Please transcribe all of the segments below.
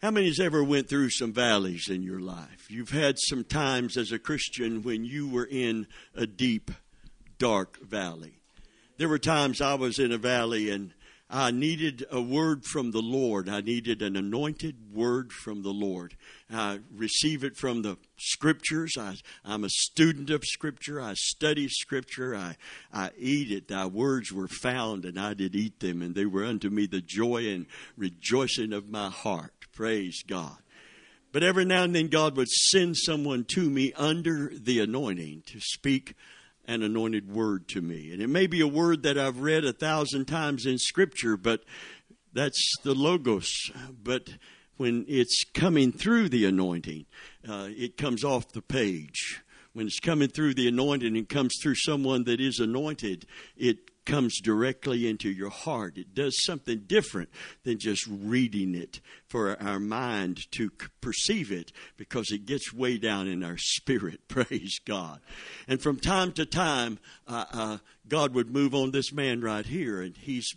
How many has ever went through some valleys in your life? You've had some times as a Christian when you were in a deep, dark valley. There were times I was in a valley and I needed a word from the Lord. I needed an anointed word from the Lord. I receive it from the scriptures. I, am a student of scripture. I study scripture. I, I eat it. Thy words were found and I did eat them and they were unto me the joy and rejoicing of my heart. Praise God. But every now and then God would send someone to me under the anointing to speak an anointed word to me. And it may be a word that I've read a thousand times in Scripture, but that's the Logos. But when it's coming through the anointing, uh, it comes off the page. When it's coming through the anointing and comes through someone that is anointed, it comes directly into your heart. It does something different than just reading it for our mind to perceive it because it gets way down in our spirit. Praise God. And from time to time, uh, uh, God would move on this man right here, and he's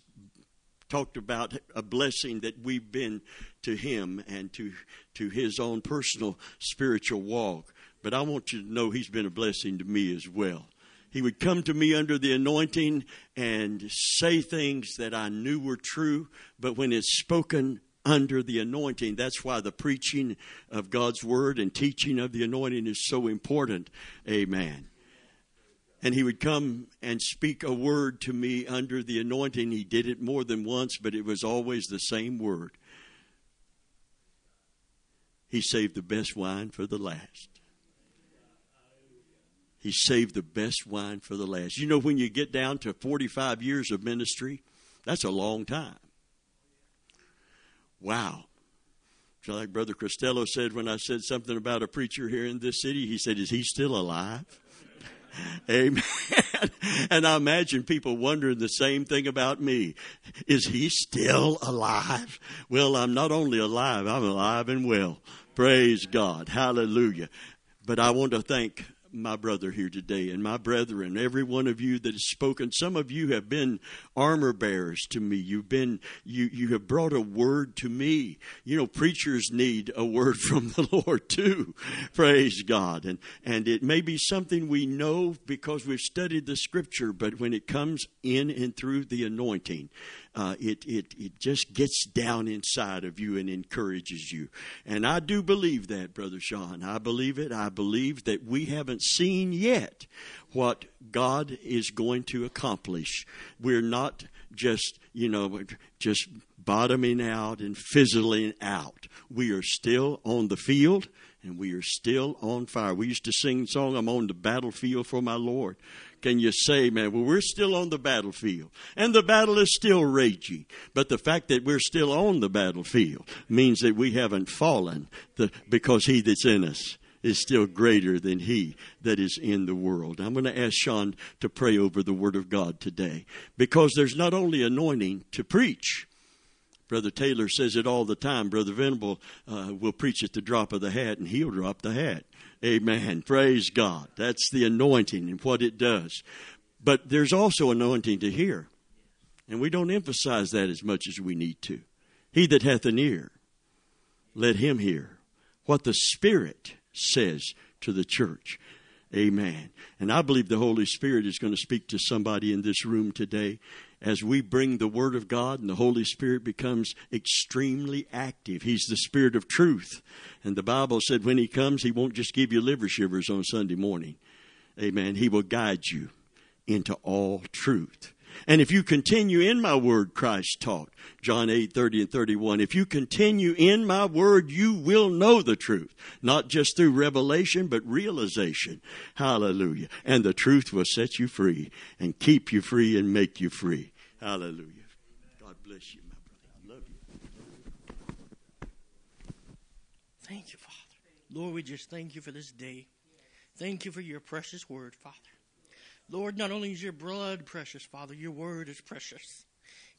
talked about a blessing that we've been to him and to to his own personal spiritual walk. But I want you to know he's been a blessing to me as well. He would come to me under the anointing and say things that I knew were true, but when it's spoken under the anointing, that's why the preaching of God's word and teaching of the anointing is so important. Amen. And he would come and speak a word to me under the anointing. He did it more than once, but it was always the same word. He saved the best wine for the last. He saved the best wine for the last. You know, when you get down to 45 years of ministry, that's a long time. Wow. So like Brother Costello said when I said something about a preacher here in this city, he said, Is he still alive? Amen. and I imagine people wondering the same thing about me. Is he still alive? Well, I'm not only alive, I'm alive and well. Praise God. Hallelujah. But I want to thank my brother here today and my brethren, every one of you that has spoken. Some of you have been armor bearers to me. You've been, you, you have brought a word to me. You know, preachers need a word from the Lord too. Praise God. And, and it may be something we know because we've studied the scripture, but when it comes in and through the anointing, uh, it, it, it just gets down inside of you and encourages you. And I do believe that, Brother Sean. I believe it. I believe that we haven't seen yet what God is going to accomplish. We're not just, you know, just bottoming out and fizzling out. We are still on the field and we are still on fire. We used to sing the song, I'm on the battlefield for my Lord can you say, man, well, we're still on the battlefield and the battle is still raging. But the fact that we're still on the battlefield means that we haven't fallen the, because he that's in us is still greater than he that is in the world. I'm going to ask Sean to pray over the word of God today because there's not only anointing to preach, Brother Taylor says it all the time. Brother Venable uh, will preach at the drop of the hat, and he'll drop the hat. Amen. Praise God. That's the anointing and what it does. But there's also anointing to hear. And we don't emphasize that as much as we need to. He that hath an ear, let him hear what the Spirit says to the church. Amen. And I believe the Holy Spirit is going to speak to somebody in this room today as we bring the Word of God and the Holy Spirit becomes extremely active. He's the Spirit of truth. And the Bible said when He comes, He won't just give you liver shivers on Sunday morning. Amen. He will guide you into all truth. And if you continue in my word, Christ taught, John 8, 30 and 31, if you continue in my word, you will know the truth. Not just through revelation, but realization. Hallelujah. And the truth will set you free and keep you free and make you free. Hallelujah. God bless you, my brother. I love you. Thank you, Father. Lord, we just thank you for this day. Thank you for your precious word, Father. Lord, not only is your blood precious, Father, your word is precious.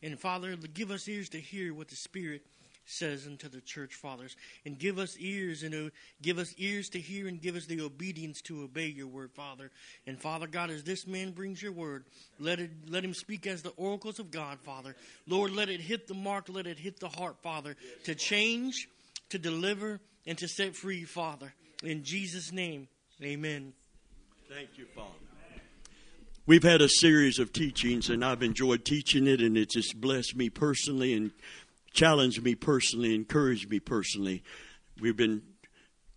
And Father, give us ears to hear what the Spirit says unto the church fathers and give us ears and uh, give us ears to hear and give us the obedience to obey your word father and father god as this man brings your word let it let him speak as the oracles of god father lord let it hit the mark let it hit the heart father to change to deliver, and to set free, Father. In Jesus' name, amen. Thank you, Father. We've had a series of teachings, and I've enjoyed teaching it, and it just blessed me personally and challenged me personally, encouraged me personally. We've been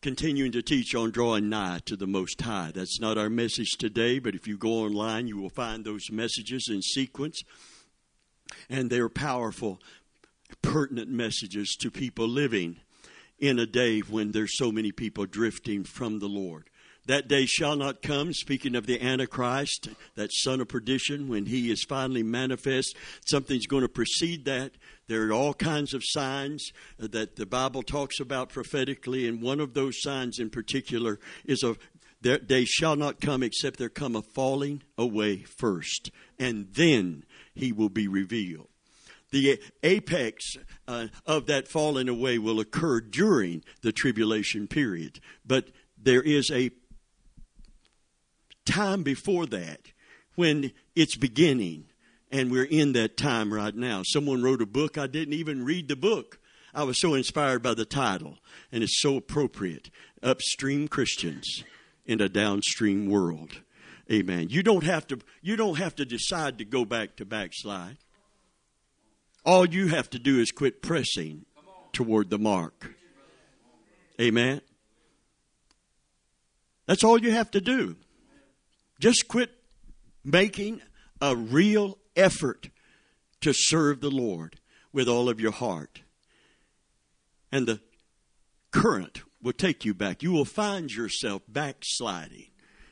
continuing to teach on drawing nigh to the Most High. That's not our message today, but if you go online, you will find those messages in sequence. And they're powerful, pertinent messages to people living in a day when there's so many people drifting from the Lord. That day shall not come, speaking of the Antichrist, that son of perdition, when he is finally manifest. Something's going to precede that. There are all kinds of signs that the Bible talks about prophetically, and one of those signs in particular is a they shall not come except there come a falling away first, and then he will be revealed. The apex uh, of that falling away will occur during the tribulation period, but there is a time before that when it's beginning and we're in that time right now. Someone wrote a book. I didn't even read the book. I was so inspired by the title, and it's so appropriate. Upstream Christians in a downstream world. Amen. You don't have to you don't have to decide to go back to backslide. All you have to do is quit pressing toward the mark. Amen. That's all you have to do. Just quit making a real effort to serve the Lord with all of your heart. And the current will take you back. You will find yourself backsliding.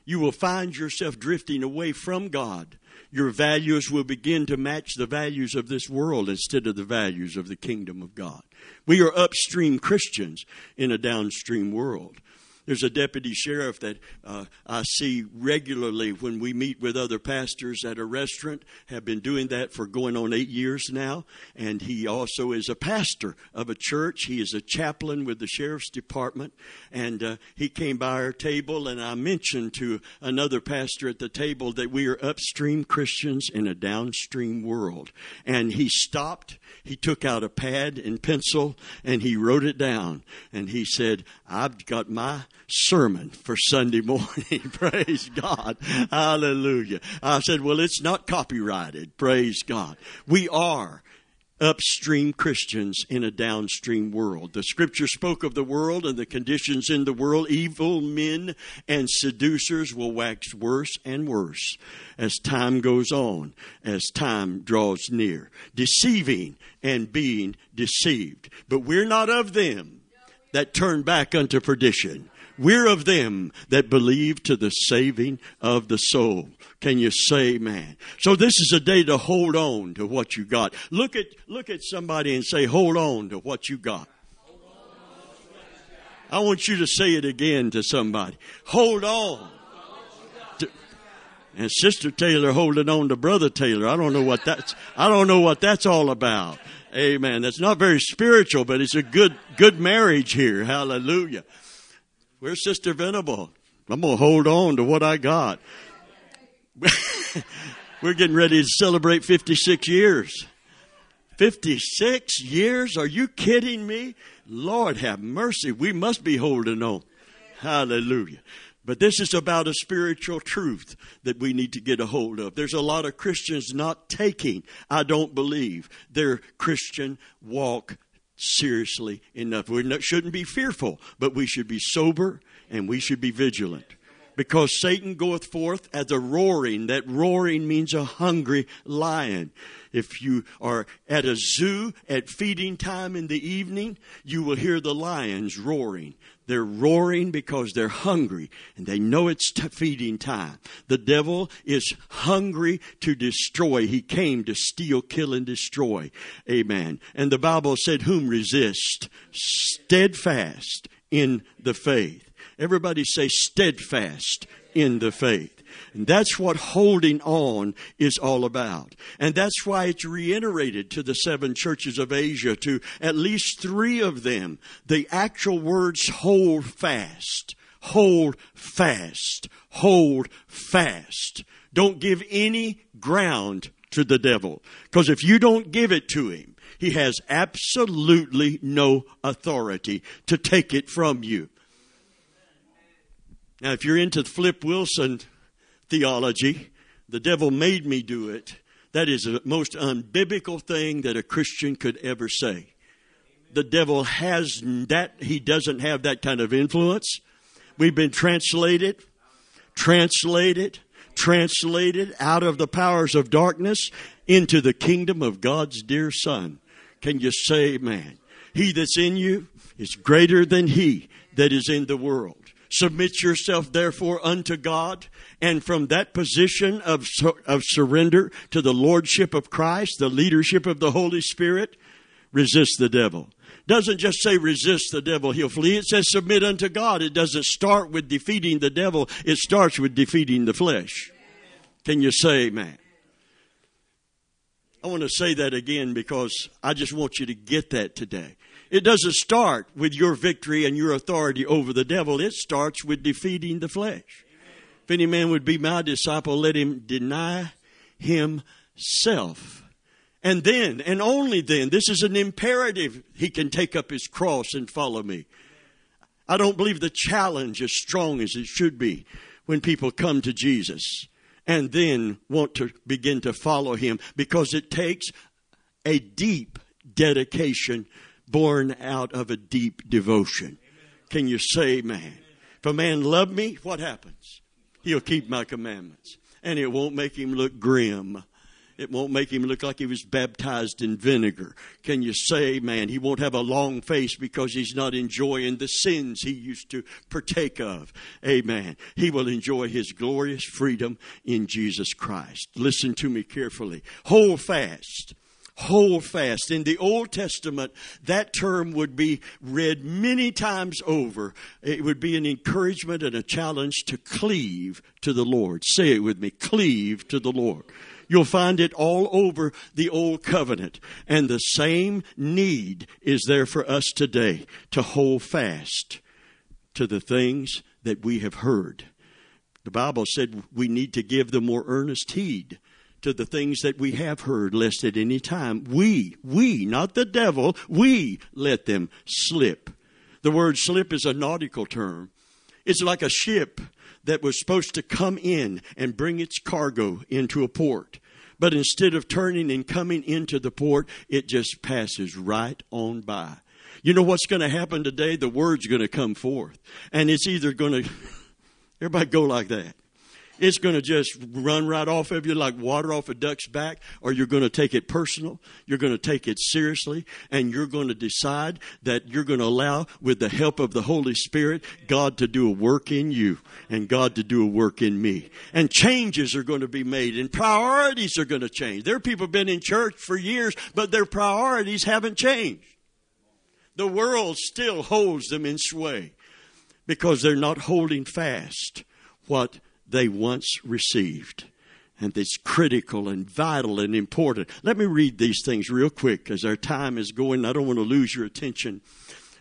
You will find yourself drifting away from God. Your values will begin to match the values of this world instead of the values of the kingdom of God. We are upstream Christians in a downstream world. There's a deputy sheriff that uh, I see regularly when we meet with other pastors at a restaurant. Have been doing that for going on eight years now, and he also is a pastor of a church. He is a chaplain with the sheriff's department, and uh, he came by our table, and I mentioned to another pastor at the table that we are upstream Christians in a downstream world, and he stopped. He took out a pad and pencil, and he wrote it down, and he said, "I've got my." sermon for Sunday morning. Praise God. Hallelujah. I said, well, it's not copyrighted. Praise God. We are upstream Christians in a downstream world. The scripture spoke of the world and the conditions in the world. Evil men and seducers will wax worse and worse as time goes on, as time draws near, deceiving and being deceived. But we're not of them that turn back unto perdition. We're of them that believe to the saving of the soul. Can you say man? So this is a day to hold on to what you got. Look at, look at somebody and say, hold on to what you got. I want you to say it again to somebody. Hold on. To, and Sister Taylor holding on to Brother Taylor. I don't know what that's, I don't know what that's all about. Amen. That's not very spiritual, but it's a good, good marriage here. Hallelujah. Where's Sister Venable? I'm going to hold on to what I got. We're getting ready to celebrate 56 years. 56 years? Are you kidding me? Lord have mercy. We must be holding on. Hallelujah. But this is about a spiritual truth that we need to get a hold of. There's a lot of Christians not taking, I don't believe, their Christian walk seriously enough. We shouldn't be fearful, but we should be sober and we should be vigilant. Because Satan goeth forth as a roaring. That roaring means a hungry lion. If you are at a zoo at feeding time in the evening, you will hear the lions roaring. They're roaring because they're hungry and they know it's t- feeding time. The devil is hungry to destroy. He came to steal, kill, and destroy. Amen. And the Bible said, Whom resist? Steadfast in the faith. Everybody say steadfast in the faith. And that's what holding on is all about. And that's why it's reiterated to the seven churches of Asia, to at least three of them. The actual words hold fast, hold fast, hold fast. Don't give any ground to the devil. Because if you don't give it to him, He has absolutely no authority to take it from you. Now, if you're into Flip Wilson theology, the devil made me do it. That is the most unbiblical thing that a Christian could ever say. The devil has that, he doesn't have that kind of influence. We've been translated, translated, translated out of the powers of darkness into the kingdom of God's dear Son. Can you say amen? He that's in you is greater than he that is in the world. Submit yourself therefore unto God, and from that position of, of surrender to the Lordship of Christ, the leadership of the Holy Spirit, resist the devil. Doesn't just say resist the devil, he'll flee. It says submit unto God. It doesn't start with defeating the devil, it starts with defeating the flesh. Can you say amen? I want to say that again because I just want you to get that today. It doesn't start with your victory and your authority over the devil. It starts with defeating the flesh. If any man would be my disciple, let him deny himself. And then, and only then, this is an imperative, he can take up his cross and follow me. I don't believe the challenge is strong as it should be when people come to Jesus and then want to begin to follow him because it takes a deep dedication born out of a deep devotion. Can you say, man? If a man love me, what happens? He'll keep my commandments. And it won't make him look grim. It won't make him look like he was baptized in vinegar. Can you say, man, he won't have a long face because he's not enjoying the sins he used to partake of. Amen. He will enjoy his glorious freedom in Jesus Christ. Listen to me carefully. Hold fast hold fast. In the Old Testament, that term would be read many times over. It would be an encouragement and a challenge to cleave to the Lord. Say it with me cleave to the Lord. You'll find it all over the Old Covenant. And the same need is there for us today to hold fast to the things that we have heard. The Bible said we need to give the more earnest heed to the things that we have heard, lest at any time we, we, not the devil, we let them slip. The word slip is a nautical term. It's like a ship that was supposed to come in and bring its cargo into a port. But instead of turning and coming into the port, it just passes right on by. You know what's going to happen today? The word's going to come forth. And it's either going to, everybody go like that it's going to just run right off of you like water off a duck's back, or you're going to take it personal, you're going to take it seriously, and you're going to decide that you're going to allow, with the help of the Holy Spirit, God to do a work in you and God to do a work in me. And changes are going to be made and priorities are going to change. There are people been in church for years, but their priorities haven't changed. The world still holds them in sway because they're not holding fast what they once received. And it's critical and vital and important. Let me read these things real quick as our time is going. I don't want to lose your attention.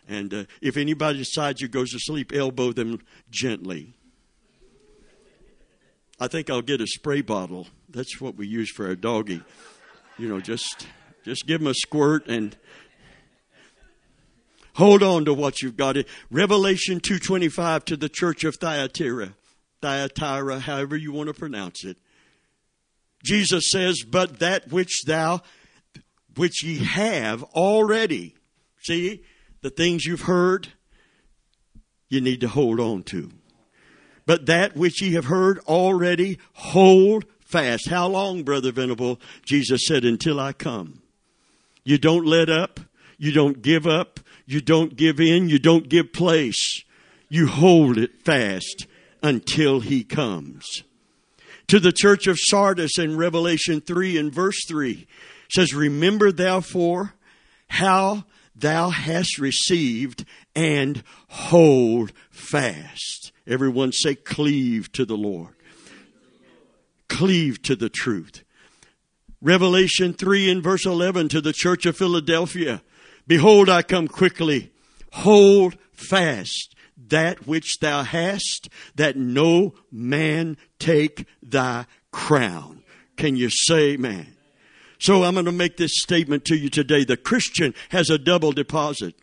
And uh, if anybody decides you goes to sleep, elbow them gently. I think I'll get a spray bottle. That's what we use for our doggy. You know, just just give them a squirt and hold on to what you've got. Revelation 2:25 to the church of Thyatira. Thyatira, however you want to pronounce it. Jesus says, But that which thou, which ye have already. See, the things you've heard, you need to hold on to. But that which ye have heard already, hold fast. How long, Brother Venable? Jesus said, Until I come. You don't let up. You don't give up. You don't give in. You don't give place. You hold it fast until he comes. To the church of Sardis in Revelation 3 and verse 3 says, Remember therefore how thou hast received and hold fast. Everyone say, cleave to the Lord. Cleave to the truth. Revelation 3 and verse 11 to the church of Philadelphia. Behold, I come quickly. Hold fast that which thou hast, that no man take thy crown. Can you say amen? So I'm going to make this statement to you today. The Christian has a double deposit.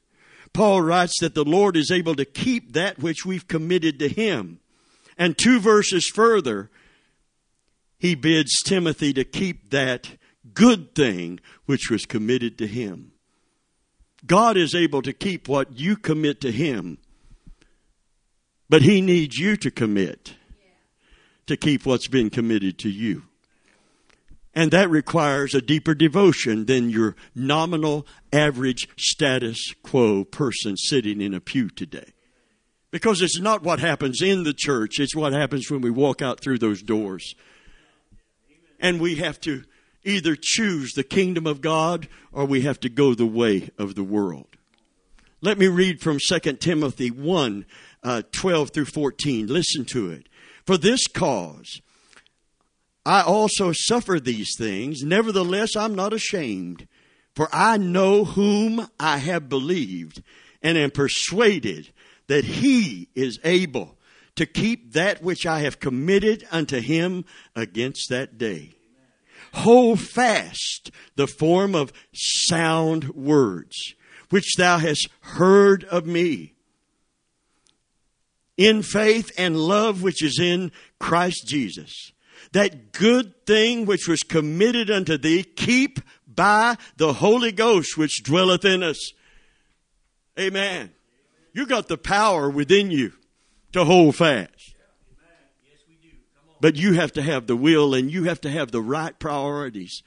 Paul writes that the Lord is able to keep that which we've committed to him. And two verses further, he bids Timothy to keep that good thing which was committed to him. God is able to keep what you commit to him, but he needs you to commit to keep what's been committed to you. And that requires a deeper devotion than your nominal average status quo person sitting in a pew today. Because it's not what happens in the church, it's what happens when we walk out through those doors. And we have to either choose the kingdom of God or we have to go the way of the world. Let me read from 2 Timothy 1 uh, 12 through 14. Listen to it. For this cause, I also suffer these things. Nevertheless, I'm not ashamed, for I know whom I have believed and am persuaded that he is able to keep that which I have committed unto him against that day. Hold fast the form of sound words, which thou hast heard of me in faith and love which is in Christ Jesus. That good thing which was committed unto thee, keep by the Holy Ghost which dwelleth in us. Amen. You got the power within you to hold fast. But you have to have the will and you have to have the right priorities.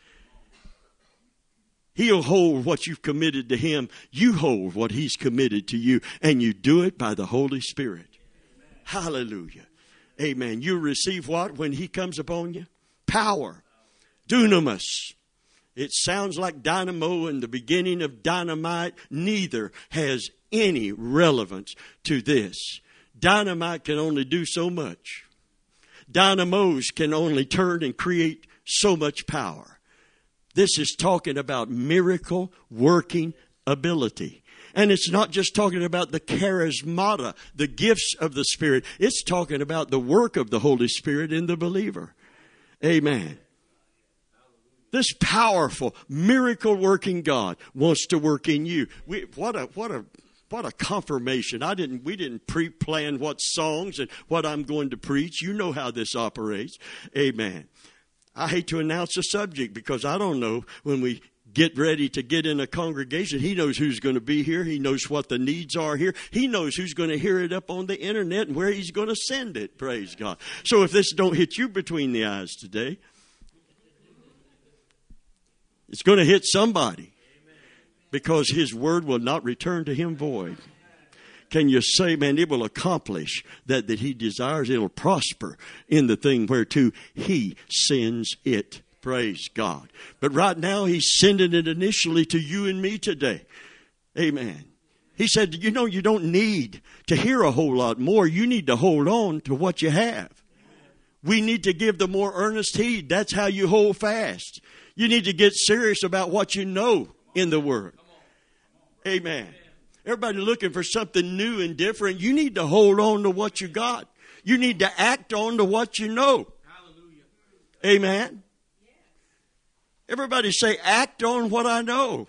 He'll hold what you've committed to Him. You hold what He's committed to you. And you do it by the Holy Spirit. Hallelujah. Amen. You receive what when He comes upon you? Power. Dunamis. It sounds like dynamo and the beginning of dynamite. Neither has any relevance to this. Dynamite can only do so much. Dynamos can only turn and create so much power. This is talking about miracle working ability. And it's not just talking about the charismata, the gifts of the Spirit. It's talking about the work of the Holy Spirit in the believer. Amen. This powerful, miracle working God wants to work in you. We, what a, what a, what a confirmation. I didn't, we didn't pre-plan what songs and what I'm going to preach. You know how this operates. Amen. I hate to announce a subject because I don't know when we get ready to get in a congregation. He knows who's going to be here. He knows what the needs are here. He knows who's going to hear it up on the internet and where he's going to send it. Praise God. So if this don't hit you between the eyes today, it's going to hit somebody because his word will not return to him void. Can you say, man, it will accomplish that that he desires. It'll prosper in the thing whereto he sends it. Praise God. But right now, He's sending it initially to you and me today. Amen. He said, You know, you don't need to hear a whole lot more. You need to hold on to what you have. We need to give the more earnest heed. That's how you hold fast. You need to get serious about what you know in the Word. Amen. Everybody looking for something new and different. You need to hold on to what you got. You need to act on to what you know. Hallelujah. Amen. Everybody say, act on what I know.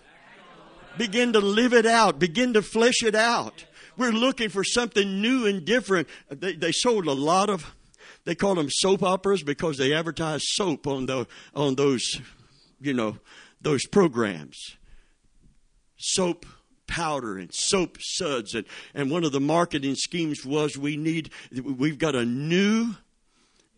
Begin to live it out. Begin to flesh it out. We're looking for something new and different. They, they sold a lot of, they call them soap operas because they advertise soap on the, on those, you know, those programs. Soap powder and soap suds. And, and one of the marketing schemes was we need, we've got a new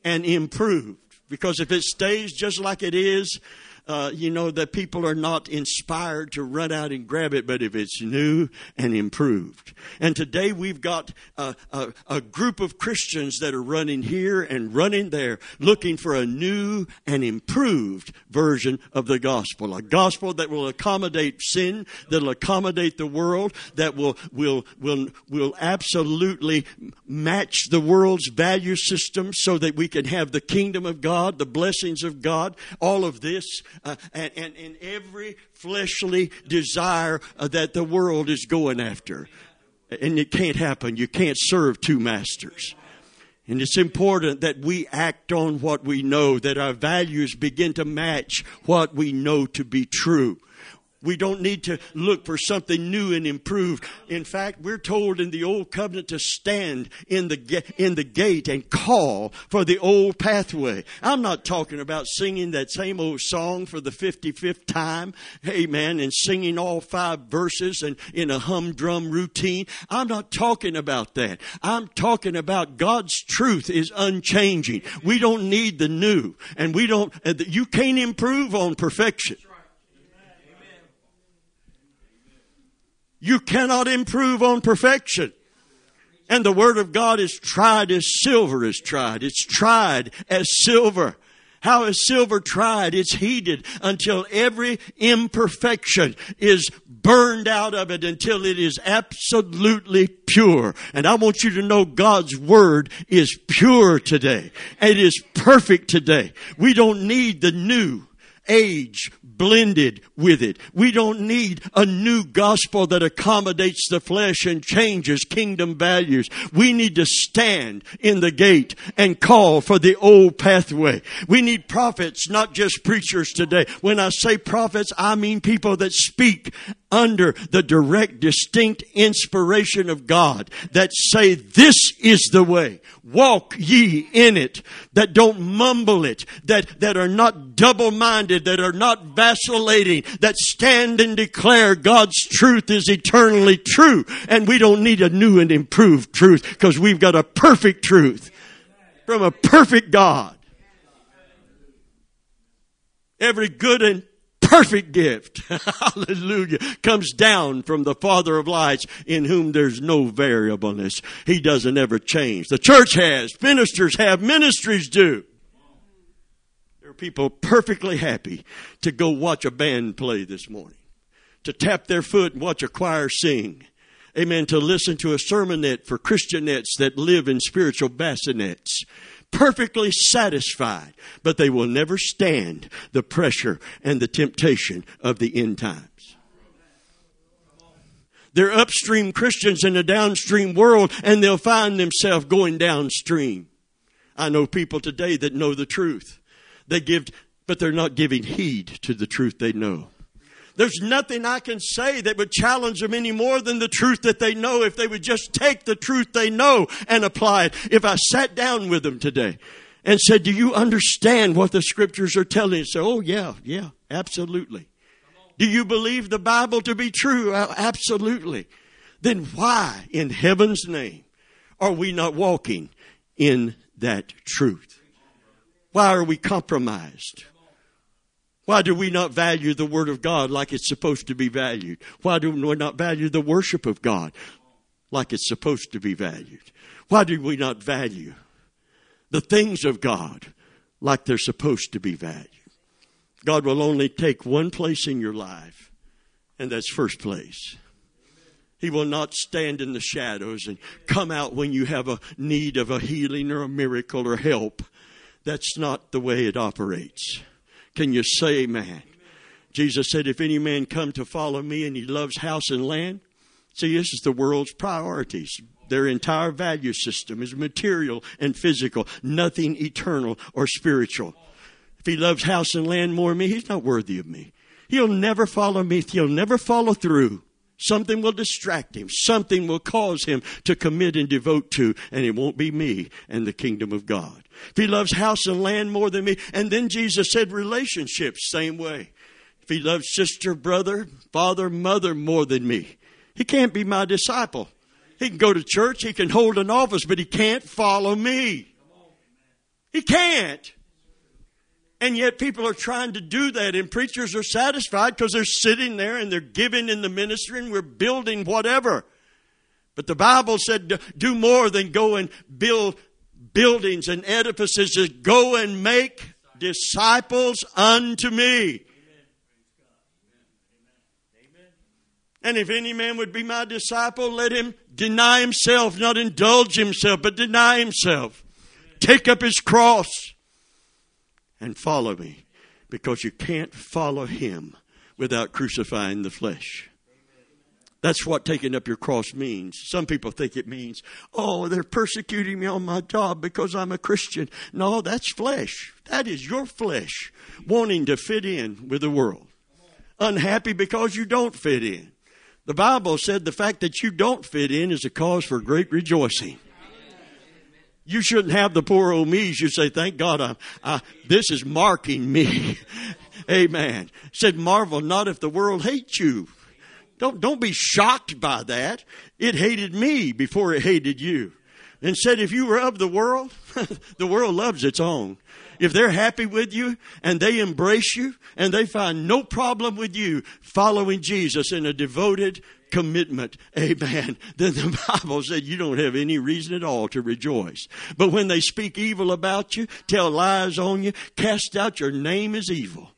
and improved. Because if it stays just like it is, uh, you know, that people are not inspired to run out and grab it, but if it's new and improved. And today we've got a, a, a group of Christians that are running here and running there, looking for a new and improved version of the gospel. A gospel that will accommodate sin, that will accommodate the world, that will, will, will, will absolutely match the world's value system so that we can have the kingdom of God, the blessings of God, all of this uh, and, and, and every fleshly desire uh, that the world is going after. And it can't happen. You can't serve two masters. And it's important that we act on what we know, that our values begin to match what we know to be true. We don't need to look for something new and improved. In fact, we're told in the old covenant to stand in the in the gate and call for the old pathway. I'm not talking about singing that same old song for the 55th time. Amen. And singing all five verses and in a humdrum routine. I'm not talking about that. I'm talking about God's truth is unchanging. We don't need the new and we don't, uh, you can't improve on perfection. You cannot improve on perfection. And the Word of God is tried as silver is tried. It's tried as silver. How is silver tried? It's heated until every imperfection is burned out of it until it is absolutely pure. And I want you to know God's Word is pure today. It is perfect today. We don't need the new age blended with it. We don't need a new gospel that accommodates the flesh and changes kingdom values. We need to stand in the gate and call for the old pathway. We need prophets, not just preachers today. When I say prophets, I mean people that speak under the direct, distinct inspiration of God that say, this is the way. Walk ye in it. That don't mumble it. That, that are not double-minded. That are not vacillating. That stand and declare God's truth is eternally true. And we don't need a new and improved truth because we've got a perfect truth from a perfect God. Every good and perfect gift, hallelujah, comes down from the Father of lights in whom there's no variableness. He doesn't ever change. The church has, ministers have, ministries do. There are people perfectly happy to go watch a band play this morning, to tap their foot and watch a choir sing. Amen. To listen to a sermonette for Christianettes that live in spiritual bassinets perfectly satisfied, but they will never stand the pressure and the temptation of the end times. They're upstream Christians in a downstream world and they'll find themselves going downstream. I know people today that know the truth. They give, but they're not giving heed to the truth they know. There's nothing I can say that would challenge them any more than the truth that they know if they would just take the truth they know and apply it. If I sat down with them today and said, Do you understand what the scriptures are telling you? Say, Oh, yeah, yeah, absolutely. Do you believe the Bible to be true? Absolutely. Then why, in heaven's name, are we not walking in that truth? Why are we compromised? Why do we not value the Word of God like it's supposed to be valued? Why do we not value the worship of God like it's supposed to be valued? Why do we not value the things of God like they're supposed to be valued? God will only take one place in your life, and that's first place. He will not stand in the shadows and come out when you have a need of a healing or a miracle or help. That's not the way it operates. Can you say amen? Jesus said, If any man come to follow me and he loves house and land, see, this is the world's priorities. Their entire value system is material and physical, nothing eternal or spiritual. If he loves house and land more than me, he's not worthy of me. He'll never follow me. He'll never follow through. Something will distract him. Something will cause him to commit and devote to, and it won't be me and the kingdom of God. If he loves house and land more than me, and then Jesus said relationships, same way. If he loves sister, brother, father, mother more than me, he can't be my disciple. He can go to church, he can hold an office, but he can't follow me. He can't. And yet people are trying to do that, and preachers are satisfied because they're sitting there and they're giving in the ministry and we're building whatever. But the Bible said do more than go and build buildings and edifices, just go and make disciples unto me. And if any man would be my disciple, let him deny himself, not indulge himself, but deny himself. Take up his cross and follow me because you can't follow him without crucifying the flesh. That's what taking up your cross means. Some people think it means, oh, they're persecuting me on my job because I'm a Christian. No, that's flesh. That is your flesh wanting to fit in with the world. Unhappy because you don't fit in. The Bible said the fact that you don't fit in is a cause for great rejoicing. You shouldn't have the poor old me. You say, thank God I'm, I, this is marking me. Amen. Said, marvel not if the world hates you. Don't, don't be shocked by that. It hated me before it hated you. And said, if you were of the world, the world loves its own. If they're happy with you and they embrace you and they find no problem with you following Jesus in a devoted commitment, amen, then the Bible said you don't have any reason at all to rejoice. But when they speak evil about you, tell lies on you, cast out your name as evil.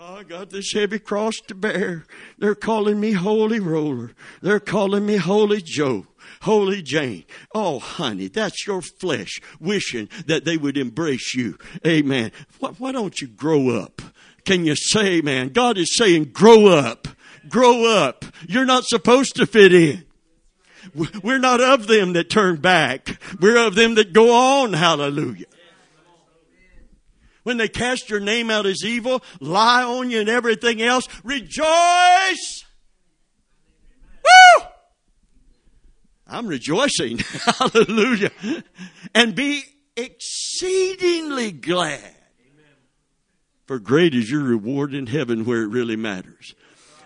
Oh, I got this heavy cross to bear. They're calling me Holy Roller. They're calling me Holy Joe. Holy Jane. Oh, honey, that's your flesh wishing that they would embrace you. Amen. Why, why don't you grow up? Can you say, man? God is saying, grow up. Grow up. You're not supposed to fit in. We're not of them that turn back. We're of them that go on. Hallelujah when they cast your name out as evil, lie on you and everything else, rejoice. Woo! I'm rejoicing. Hallelujah. And be exceedingly glad. For great is your reward in heaven where it really matters.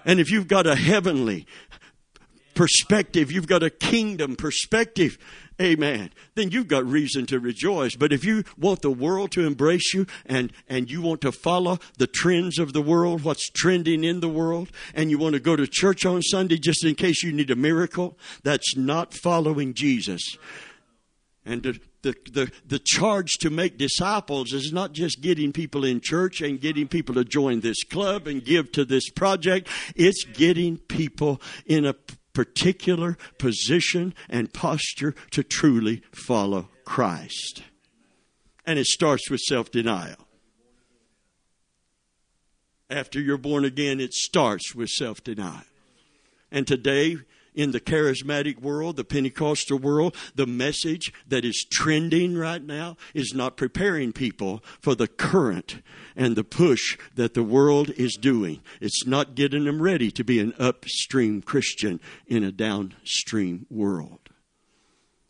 And if you've got a heavenly perspective, you've got a kingdom perspective, Amen. Then you've got reason to rejoice. But if you want the world to embrace you and, and you want to follow the trends of the world, what's trending in the world, and you want to go to church on Sunday just in case you need a miracle, that's not following Jesus. And the, the, the, the charge to make disciples is not just getting people in church and getting people to join this club and give to this project. It's getting people in a particular position and posture to truly follow Christ. And it starts with self denial. After you're born again, it starts with self denial. And today, in the charismatic world, the Pentecostal world, the message that is trending right now is not preparing people for the current and the push that the world is doing. It's not getting them ready to be an upstream Christian in a downstream world.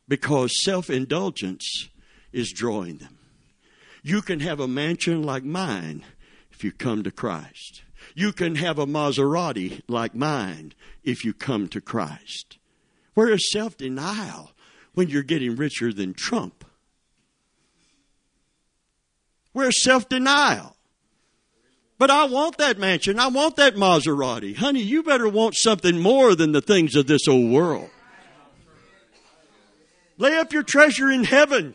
Because self indulgence is drawing them. You can have a mansion like mine if you come to Christ. You can have a Maserati like mine if you come to Christ. Where is self denial when you're getting richer than Trump? Where's self denial? But I want that mansion. I want that Maserati. Honey, you better want something more than the things of this old world. Lay up your treasure in heaven.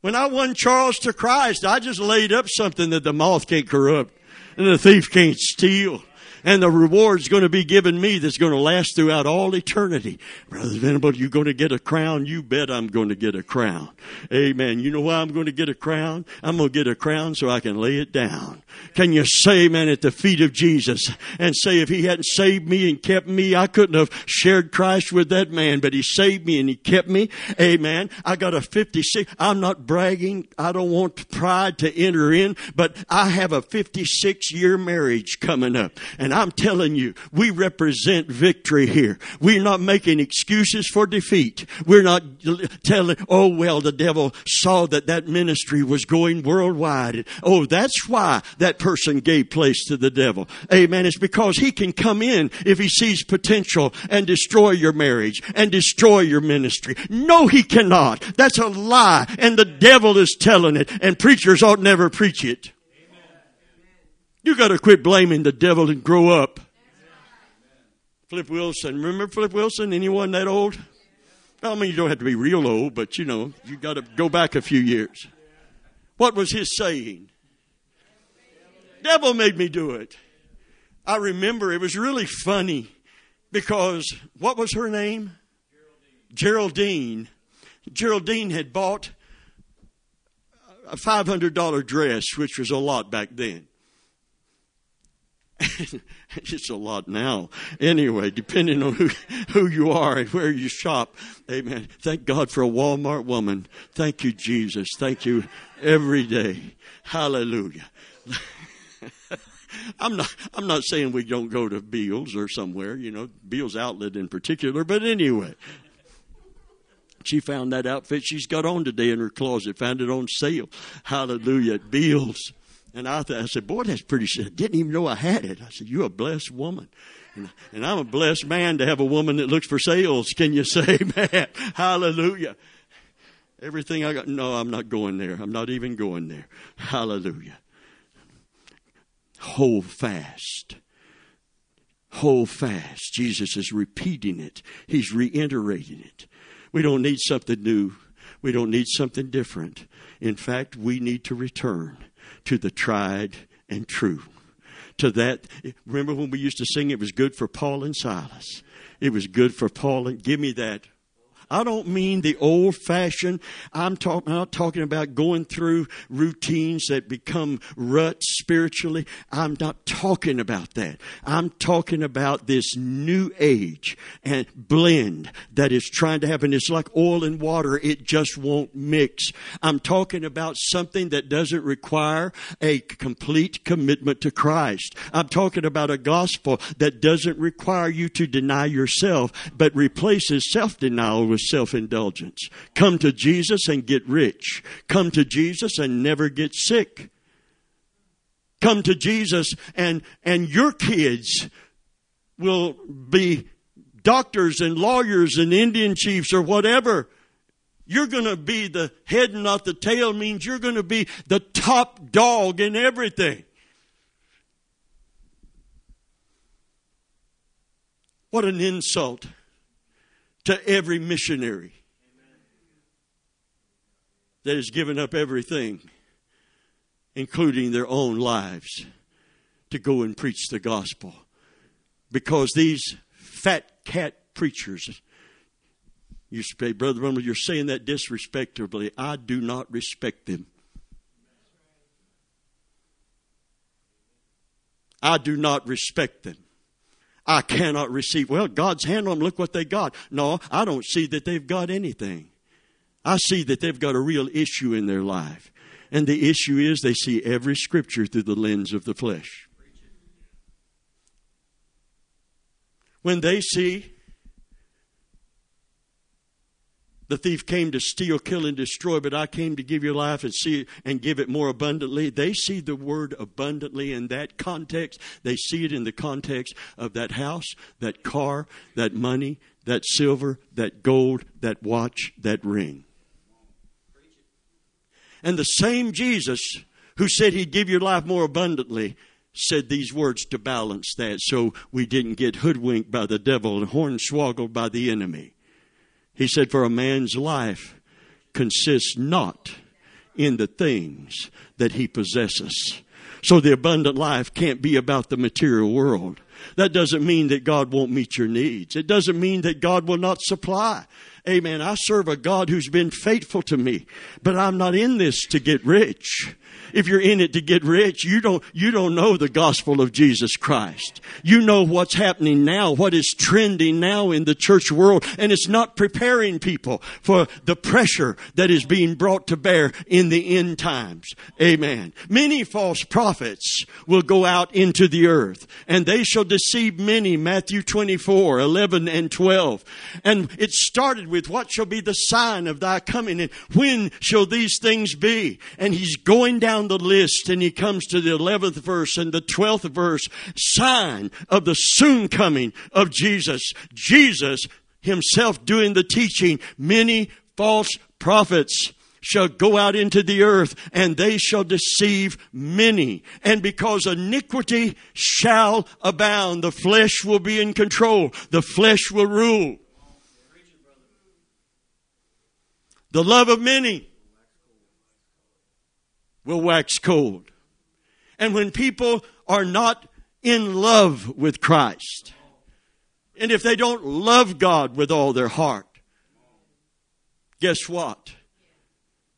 When I won Charles to Christ, I just laid up something that the moth can't corrupt and the thief can't steal and the reward's going to be given me that's going to last throughout all eternity. Brother Venable, you going to get a crown? You bet I'm going to get a crown. Amen. You know why I'm going to get a crown? I'm going to get a crown so I can lay it down. Can you say, man, at the feet of Jesus and say, if he hadn't saved me and kept me, I couldn't have shared Christ with that man, but he saved me and he kept me. Amen. I got a 56. I'm not bragging. I don't want pride to enter in, but I have a 56 year marriage coming up and I'm telling you, we represent victory here. We're not making excuses for defeat. We're not telling, oh well, the devil saw that that ministry was going worldwide. Oh, that's why that person gave place to the devil. Amen. It's because he can come in if he sees potential and destroy your marriage and destroy your ministry. No, he cannot. That's a lie. And the devil is telling it and preachers ought never preach it. You got to quit blaming the devil and grow up. Flip Wilson. Remember Flip Wilson? Anyone that old? I mean, you don't have to be real old, but you know, you got to go back a few years. What was his saying? Devil made me do it. I remember it was really funny because what was her name? Geraldine. Geraldine had bought a $500 dress, which was a lot back then. it's a lot now. Anyway, depending on who, who you are and where you shop. Amen. Thank God for a Walmart woman. Thank you, Jesus. Thank you every day. Hallelujah. I'm not, I'm not saying we don't go to Bealls or somewhere, you know, Bealls Outlet in particular, but anyway. She found that outfit she's got on today in her closet, found it on sale. Hallelujah. At Bealls. And I, th- I said, boy, that's pretty. I didn't even know I had it. I said, you're a blessed woman. And, and I'm a blessed man to have a woman that looks for sales. Can you say man? Hallelujah. Everything I got. No, I'm not going there. I'm not even going there. Hallelujah. Hold fast. Hold fast. Jesus is repeating it. He's reiterating it. We don't need something new. We don't need something different. In fact, we need to return to the tried and true. To that, remember when we used to sing, it was good for Paul and Silas. It was good for Paul and, give me that I don't mean the old fashioned. I'm, talk, I'm not talking about going through routines that become ruts spiritually. I'm not talking about that. I'm talking about this new age and blend that is trying to happen. It's like oil and water. It just won't mix. I'm talking about something that doesn't require a complete commitment to Christ. I'm talking about a gospel that doesn't require you to deny yourself, but replaces self denial self indulgence. Come to Jesus and get rich. Come to Jesus and never get sick. Come to Jesus and, and your kids will be doctors and lawyers and Indian chiefs or whatever. You're going to be the head and not the tail means you're going to be the top dog in everything. What an insult to every missionary that has given up everything, including their own lives, to go and preach the gospel. Because these fat cat preachers, you say, Brother Rumble, you're saying that disrespectfully. I do not respect them. I do not respect them. I cannot receive. Well, God's hand on them. Look what they got. No, I don't see that they've got anything. I see that they've got a real issue in their life. And the issue is they see every scripture through the lens of the flesh. When they see The thief came to steal, kill, and destroy, but I came to give you life and see and give it more abundantly. They see the word abundantly in that context. They see it in the context of that house, that car, that money, that silver, that gold, that watch, that ring. And the same Jesus who said he'd give your life more abundantly said these words to balance that so we didn't get hoodwinked by the devil and hornswoggled by the enemy. He said, For a man's life consists not in the things that he possesses. So the abundant life can't be about the material world. That doesn't mean that God won't meet your needs. It doesn't mean that God will not supply. Amen. I serve a God who's been faithful to me, but I'm not in this to get rich if you're in it to get rich, you don't, you don't know the gospel of Jesus Christ. You know what's happening now, what is trending now in the church world, and it's not preparing people for the pressure that is being brought to bear in the end times. Amen. Many false prophets will go out into the earth, and they shall deceive many. Matthew 24, 11 and 12. And it started with what shall be the sign of thy coming, and when shall these things be? And he's going down the list and he comes to the 11th verse and the 12th verse, sign of the soon coming of Jesus. Jesus himself doing the teaching. Many false prophets shall go out into the earth and they shall deceive many. And because iniquity shall abound, the flesh will be in control. The flesh will rule. The love of many will wax cold. And when people are not in love with Christ, and if they don't love God with all their heart, guess what?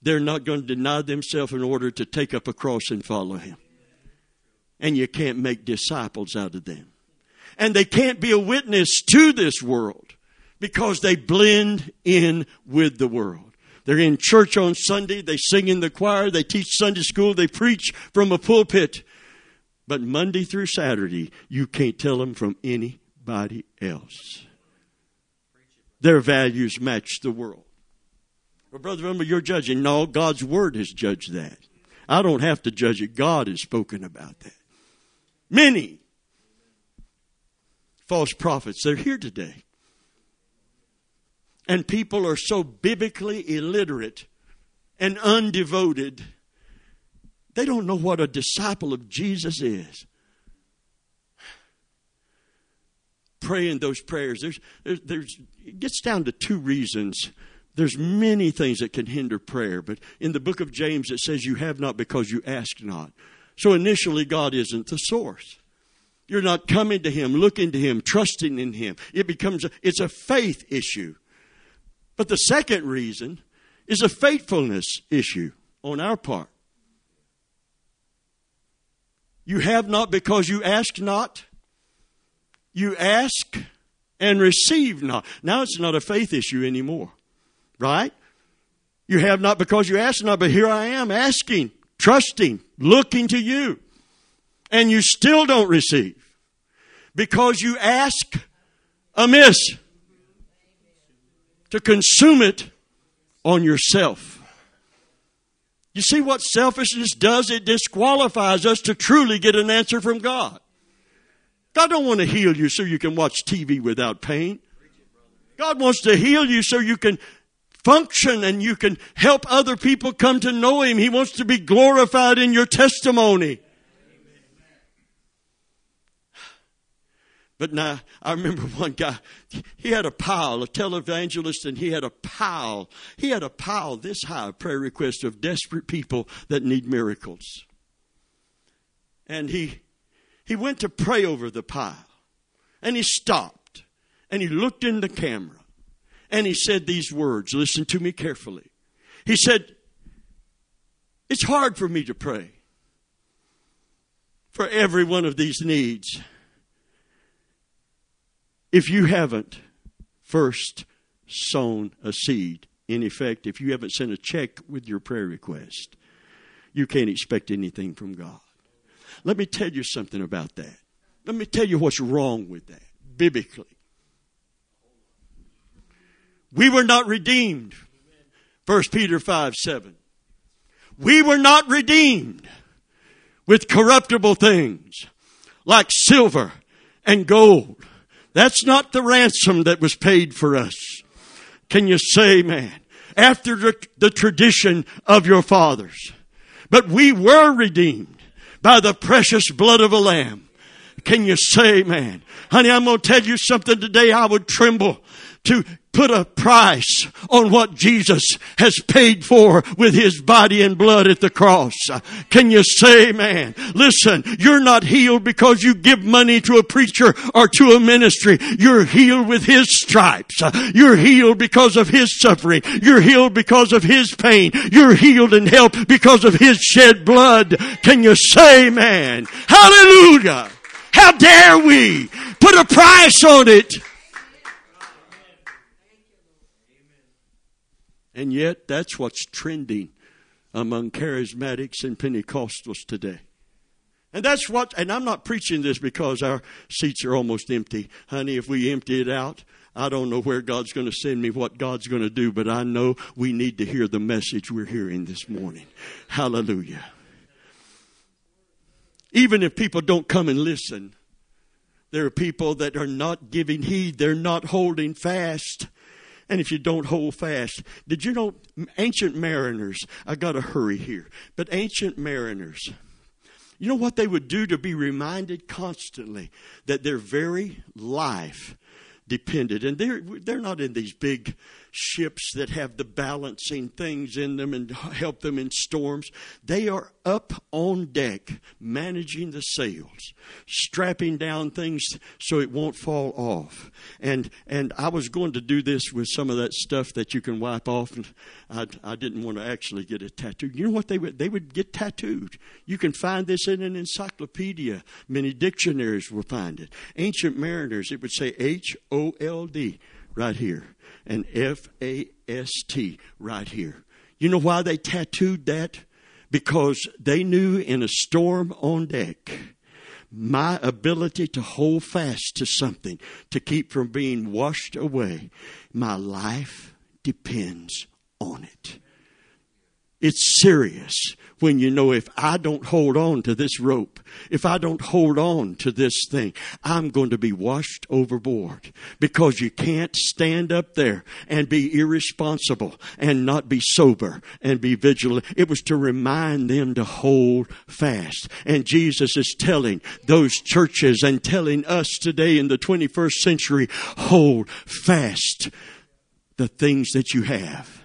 They're not going to deny themselves in order to take up a cross and follow Him. and you can't make disciples out of them. And they can't be a witness to this world because they blend in with the world. They're in church on Sunday, they sing in the choir, they teach Sunday school, they preach from a pulpit. But Monday through Saturday, you can't tell them from anybody else. Their values match the world. Well, Brother remember you're judging. No, God's Word has judged that. I don't have to judge it. God has spoken about that. Many false prophets, they're here today. And people are so biblically illiterate and undevoted, they don't know what a disciple of Jesus is. Praying those prayers, there's, there's, there's, it gets down to two reasons. There's many things that can hinder prayer, but in the book of James it says you have not because you ask not. So initially, God isn't the source. You're not coming to Him, looking to Him, trusting in Him. It becomes, a, it's a faith issue. But the second reason is a faithfulness issue on our part. You have not because you ask not. You ask and receive not. Now it's not a faith issue anymore. Right? You have not because you ask not, but here I am asking, trusting, looking to you. And you still don't receive because you ask amiss to consume it on yourself. You see what selfishness does? It disqualifies us to truly get an answer from God. God don't want to heal you so you can watch TV without pain. God wants to heal you so you can function and you can help other people come to know Him. He wants to be glorified in your testimony. But now, I remember one guy, he had a pile, a televangelist, and he had a pile. He had a pile this high of prayer requests of desperate people that need miracles. And he, he went to pray over the pile. And he stopped. And he looked in the camera. And he said these words. Listen to me carefully. He said, It's hard for me to pray for every one of these needs if you haven't first sown a seed. In effect, if you haven't sent a check with your prayer request, you can't expect anything from God. Let me tell you something about that. Let me tell you what's wrong with that, biblically. We were not redeemed. 1 Peter 5 7. We were not redeemed with corruptible things like silver and gold that's not the ransom that was paid for us. Can you say, man? After the, the tradition of your fathers. But we were redeemed by the precious blood of a lamb. Can you say, man? Honey, I'm going to tell you something today. I would tremble to put a price on what Jesus has paid for with his body and blood at the cross. Can you say, man, listen, you're not healed because you give money to a preacher or to a ministry. You're healed with his stripes. You're healed because of his suffering. You're healed because of his pain. You're healed and helped because of his shed blood. Can you say, man, hallelujah? How dare we put a price on it? And yet, that's what's trending among charismatics and Pentecostals today. And that's what, and I'm not preaching this because our seats are almost empty. Honey, if we empty it out, I don't know where God's going to send me, what God's going to do, but I know we need to hear the message we're hearing this morning. Hallelujah. Even if people don't come and listen, there are people that are not giving heed, they're not holding fast. And if you don't hold fast, did you know ancient mariners? I got to hurry here, but ancient mariners, you know what they would do to be reminded constantly that their very life depended. And they're, they're not in these big ships that have the balancing things in them and help them in storms. They are up on deck managing the sails, strapping down things so it won't fall off. And and I was going to do this with some of that stuff that you can wipe off and I, I didn't want to actually get a tattoo. You know what they would they would get tattooed. You can find this in an encyclopedia. Many dictionaries will find it. Ancient mariners it would say H O L D right here and F A S T right here. You know why they tattooed that? Because they knew in a storm on deck, my ability to hold fast to something, to keep from being washed away, my life depends on it. It's serious when you know if I don't hold on to this rope, if I don't hold on to this thing, I'm going to be washed overboard because you can't stand up there and be irresponsible and not be sober and be vigilant. It was to remind them to hold fast. And Jesus is telling those churches and telling us today in the 21st century, hold fast the things that you have,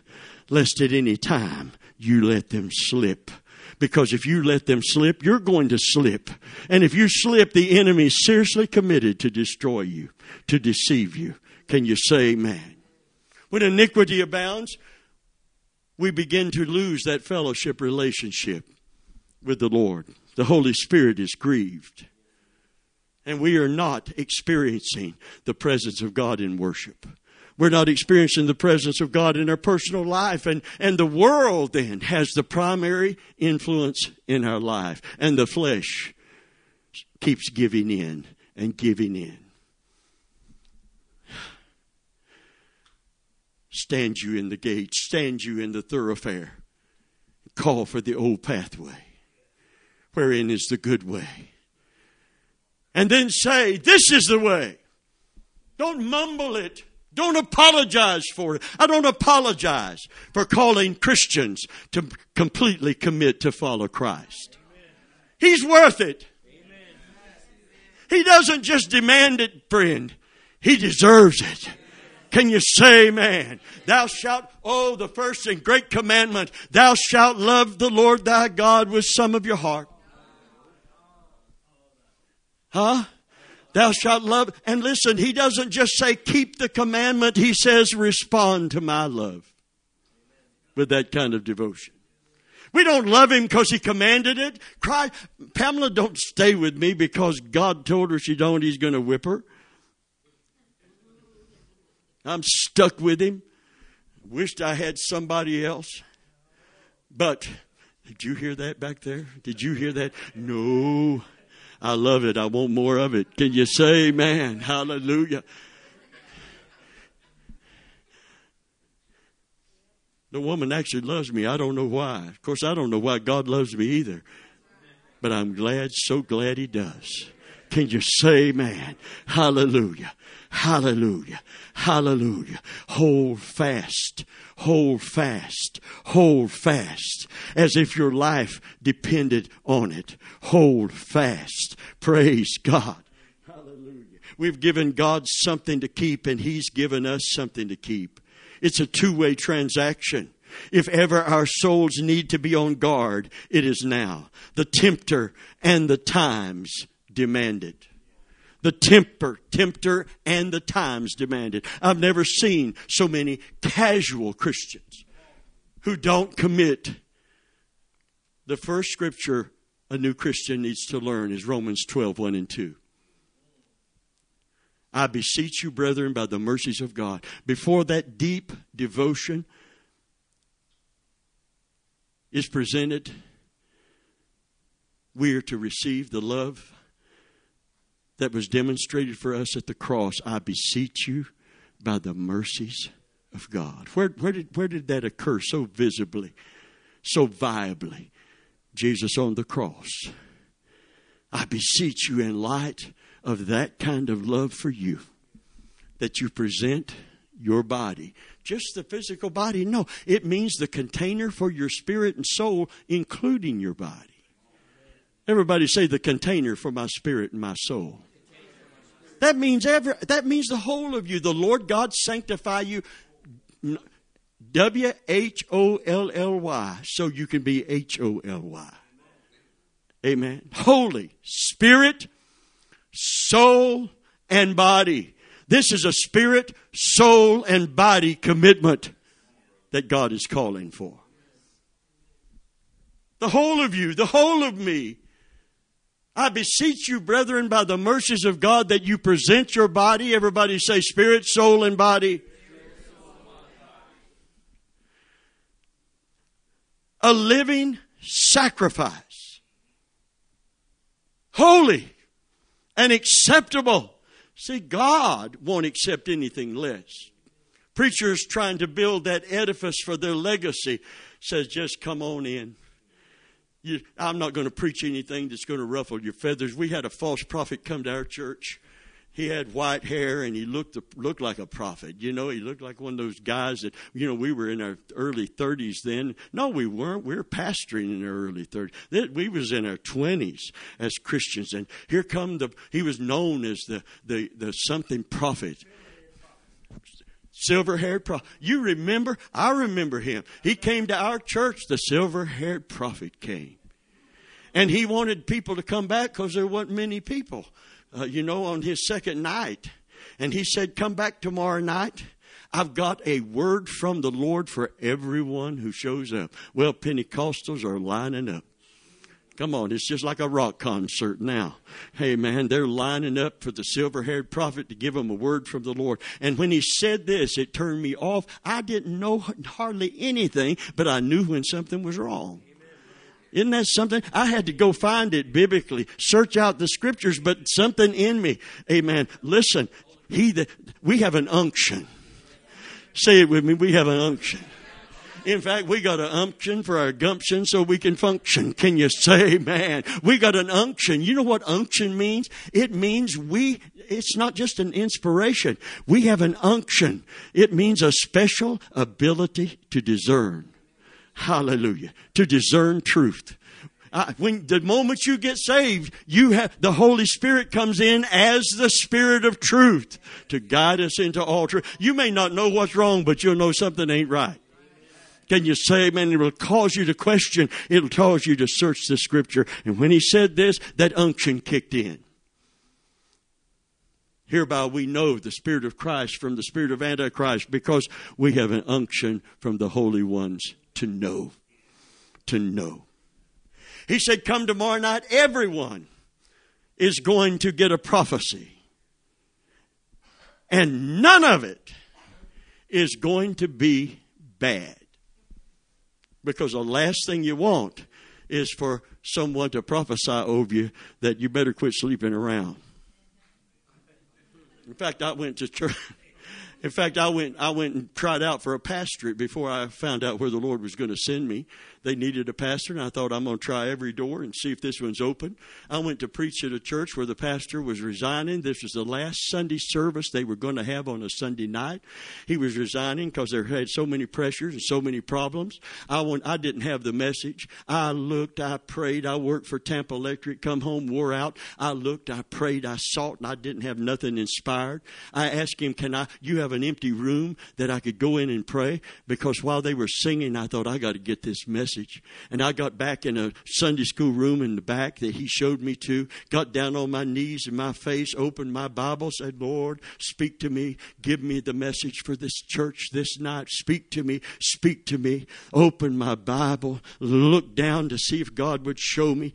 lest at any time you let them slip. Because if you let them slip, you're going to slip. And if you slip, the enemy is seriously committed to destroy you, to deceive you. Can you say amen? When iniquity abounds, we begin to lose that fellowship relationship with the Lord. The Holy Spirit is grieved. And we are not experiencing the presence of God in worship. We're not experiencing the presence of God in our personal life. And, and the world then has the primary influence in our life. And the flesh keeps giving in and giving in. Stand you in the gate, stand you in the thoroughfare, call for the old pathway, wherein is the good way. And then say, This is the way. Don't mumble it. Don't apologize for it. I don't apologize for calling Christians to completely commit to follow Christ. He's worth it. He doesn't just demand it, friend. He deserves it. Can you say man? Thou shalt, oh, the first and great commandment, thou shalt love the Lord thy God with some of your heart. Huh? Thou shalt love. And listen, he doesn't just say keep the commandment, he says respond to my love with that kind of devotion. We don't love him because he commanded it. Cry, Pamela, don't stay with me because God told her she don't, he's going to whip her. I'm stuck with him. Wished I had somebody else. But did you hear that back there? Did you hear that? No. I love it. I want more of it. Can you say amen? Hallelujah. The woman actually loves me. I don't know why. Of course, I don't know why God loves me either. But I'm glad, so glad He does. Can you say amen? Hallelujah. Hallelujah. Hallelujah. Hold fast. Hold fast. Hold fast. As if your life depended on it. Hold fast. Praise God. Hallelujah. We've given God something to keep and He's given us something to keep. It's a two way transaction. If ever our souls need to be on guard, it is now. The tempter and the times demand it the temper, tempter, and the times demanded. I've never seen so many casual Christians who don't commit. The first scripture a new Christian needs to learn is Romans 12, 1 and 2. I beseech you, brethren, by the mercies of God. Before that deep devotion is presented, we are to receive the love that was demonstrated for us at the cross, I beseech you by the mercies of God. Where, where, did, where did that occur so visibly, so viably? Jesus on the cross. I beseech you in light of that kind of love for you that you present your body. Just the physical body? No, it means the container for your spirit and soul, including your body. Everybody say the container for my spirit and my soul. That means every, that means the whole of you. The Lord God sanctify you. W H O L L Y, so you can be H O L Y. Amen. Holy, spirit, soul, and body. This is a spirit, soul, and body commitment that God is calling for. The whole of you, the whole of me. I beseech you, brethren, by the mercies of God, that you present your body. Everybody say spirit, soul, and body. A living sacrifice. Holy and acceptable. See, God won't accept anything less. Preachers trying to build that edifice for their legacy says, just come on in. You, I'm not going to preach anything that's going to ruffle your feathers. We had a false prophet come to our church. He had white hair and he looked looked like a prophet. You know, he looked like one of those guys that you know we were in our early 30s then. No, we weren't. We were pastoring in our early 30s. We was in our 20s as Christians, and here come the. He was known as the the the something prophet silver haired prophet. You remember? I remember him. He came to our church, the silver haired prophet came. And he wanted people to come back because there wasn't many people, uh, you know, on his second night. And he said, Come back tomorrow night. I've got a word from the Lord for everyone who shows up. Well, Pentecostals are lining up. Come on, it's just like a rock concert now. Hey man, they're lining up for the silver haired prophet to give them a word from the Lord. And when he said this, it turned me off. I didn't know hardly anything, but I knew when something was wrong. Isn't that something? I had to go find it biblically, search out the scriptures, but something in me. Amen. Listen, he that we have an unction. Say it with me. We have an unction. In fact, we got an unction for our gumption so we can function. Can you say man? We got an unction. You know what unction means? It means we, it's not just an inspiration. We have an unction. It means a special ability to discern. Hallelujah. To discern truth. Uh, when the moment you get saved, you have the Holy Spirit comes in as the Spirit of truth to guide us into all truth. You may not know what's wrong, but you'll know something ain't right. Can you say amen? It will cause you to question. It'll cause you to search the scripture. And when he said this, that unction kicked in. Hereby we know the Spirit of Christ from the Spirit of Antichrist because we have an unction from the holy ones to know. To know. He said, Come tomorrow night, everyone is going to get a prophecy. And none of it is going to be bad. Because the last thing you want is for someone to prophesy over you that you better quit sleeping around. In fact, I went to church. In fact, I went, I went and tried out for a pastorate before I found out where the Lord was going to send me. They needed a pastor, and I thought I'm going to try every door and see if this one's open. I went to preach at a church where the pastor was resigning. This was the last Sunday service they were going to have on a Sunday night. He was resigning because they had so many pressures and so many problems. I went, I didn't have the message. I looked, I prayed. I worked for Tampa Electric, come home, wore out. I looked, I prayed, I sought, and I didn't have nothing inspired. I asked him, Can I, you have an empty room that I could go in and pray? Because while they were singing, I thought, I got to get this message. And I got back in a Sunday school room in the back that he showed me to, got down on my knees and my face, opened my Bible, said, Lord, speak to me. Give me the message for this church this night. Speak to me. Speak to me. Open my Bible, look down to see if God would show me.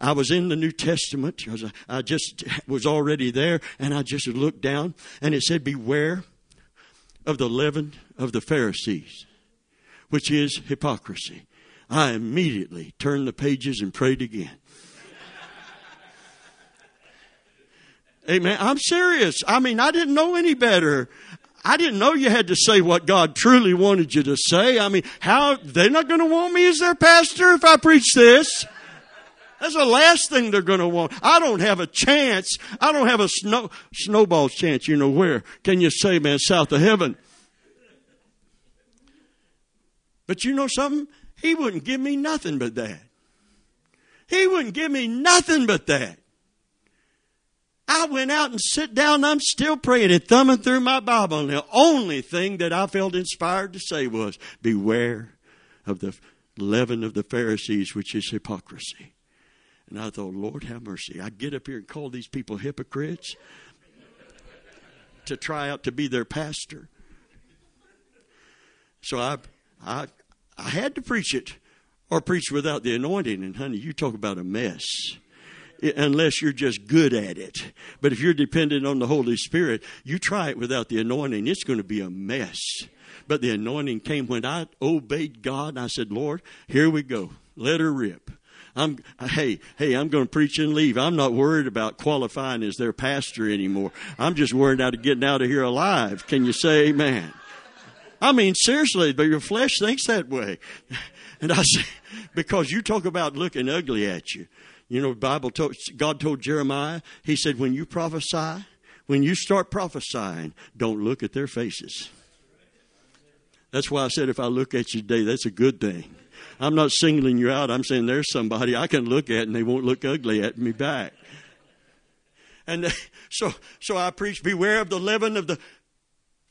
I was in the New Testament. because I just was already there, and I just looked down, and it said, Beware of the leaven of the Pharisees, which is hypocrisy. I immediately turned the pages and prayed again. Amen. I'm serious. I mean, I didn't know any better. I didn't know you had to say what God truly wanted you to say. I mean, how, they're not going to want me as their pastor if I preach this. That's the last thing they're going to want. I don't have a chance. I don't have a snow, snowball's chance, you know where. Can you say, man, south of heaven? But you know something? He wouldn't give me nothing but that. He wouldn't give me nothing but that. I went out and sit down. I'm still praying and thumbing through my Bible. And the only thing that I felt inspired to say was, beware of the leaven of the Pharisees, which is hypocrisy. And I thought, Lord have mercy. I get up here and call these people hypocrites to try out to be their pastor. So I, I, I had to preach it or preach without the anointing. And honey, you talk about a mess unless you're just good at it. But if you're dependent on the Holy Spirit, you try it without the anointing, it's going to be a mess. But the anointing came when I obeyed God I said, Lord, here we go. Let her rip. I'm, hey, hey, I'm going to preach and leave. I'm not worried about qualifying as their pastor anymore. I'm just worried about getting out of here alive. Can you say amen? I mean, seriously, but your flesh thinks that way. And I say, because you talk about looking ugly at you. You know, Bible told, God told Jeremiah, He said, when you prophesy, when you start prophesying, don't look at their faces. That's why I said if I look at you today, that's a good thing. I'm not singling you out. I'm saying there's somebody I can look at and they won't look ugly at me back. And so, so I preach, beware of the leaven of the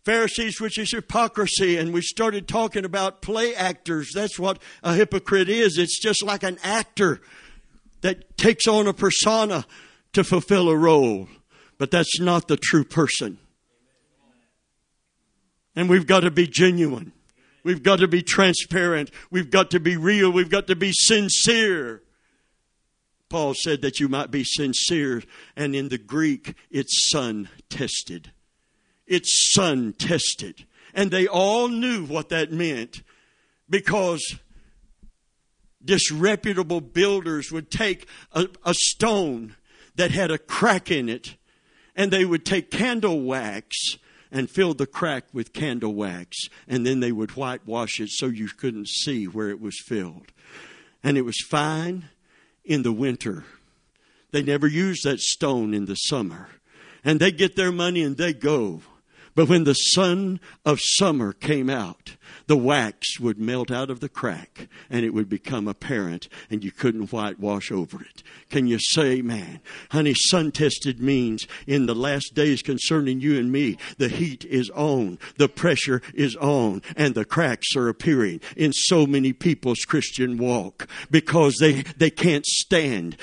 Pharisees, which is hypocrisy. And we started talking about play actors. That's what a hypocrite is. It's just like an actor that takes on a persona to fulfill a role. But that's not the true person. And we've got to be genuine. We've got to be transparent. We've got to be real. We've got to be sincere. Paul said that you might be sincere, and in the Greek, it's sun tested. It's sun tested. And they all knew what that meant because disreputable builders would take a, a stone that had a crack in it and they would take candle wax and filled the crack with candle wax and then they would whitewash it so you couldn't see where it was filled. And it was fine in the winter. They never used that stone in the summer. And they get their money and they go. But when the sun of summer came out, the wax would melt out of the crack and it would become apparent and you couldn't whitewash over it. Can you say, man? Honey, sun tested means in the last days concerning you and me, the heat is on, the pressure is on, and the cracks are appearing in so many people's Christian walk because they, they can't stand.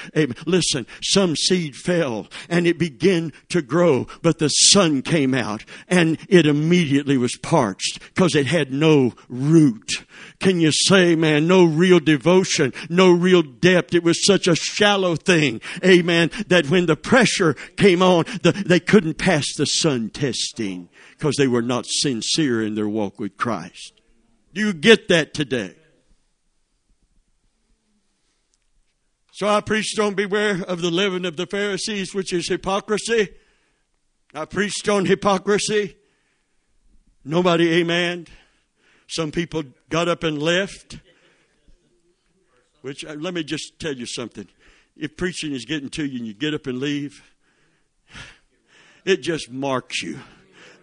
Listen, some seed fell and it began to grow, but the sun came out and it immediately was parched because it had no root. Can you say, man, no real devotion, no real depth. It was such a shallow thing. Amen. That when the pressure came on, the, they couldn't pass the sun testing because they were not sincere in their walk with Christ. Do you get that today? So I preached on beware of the leaven of the Pharisees, which is hypocrisy. I preached on hypocrisy. Nobody amen. Some people got up and left. Which, uh, let me just tell you something. If preaching is getting to you and you get up and leave, it just marks you.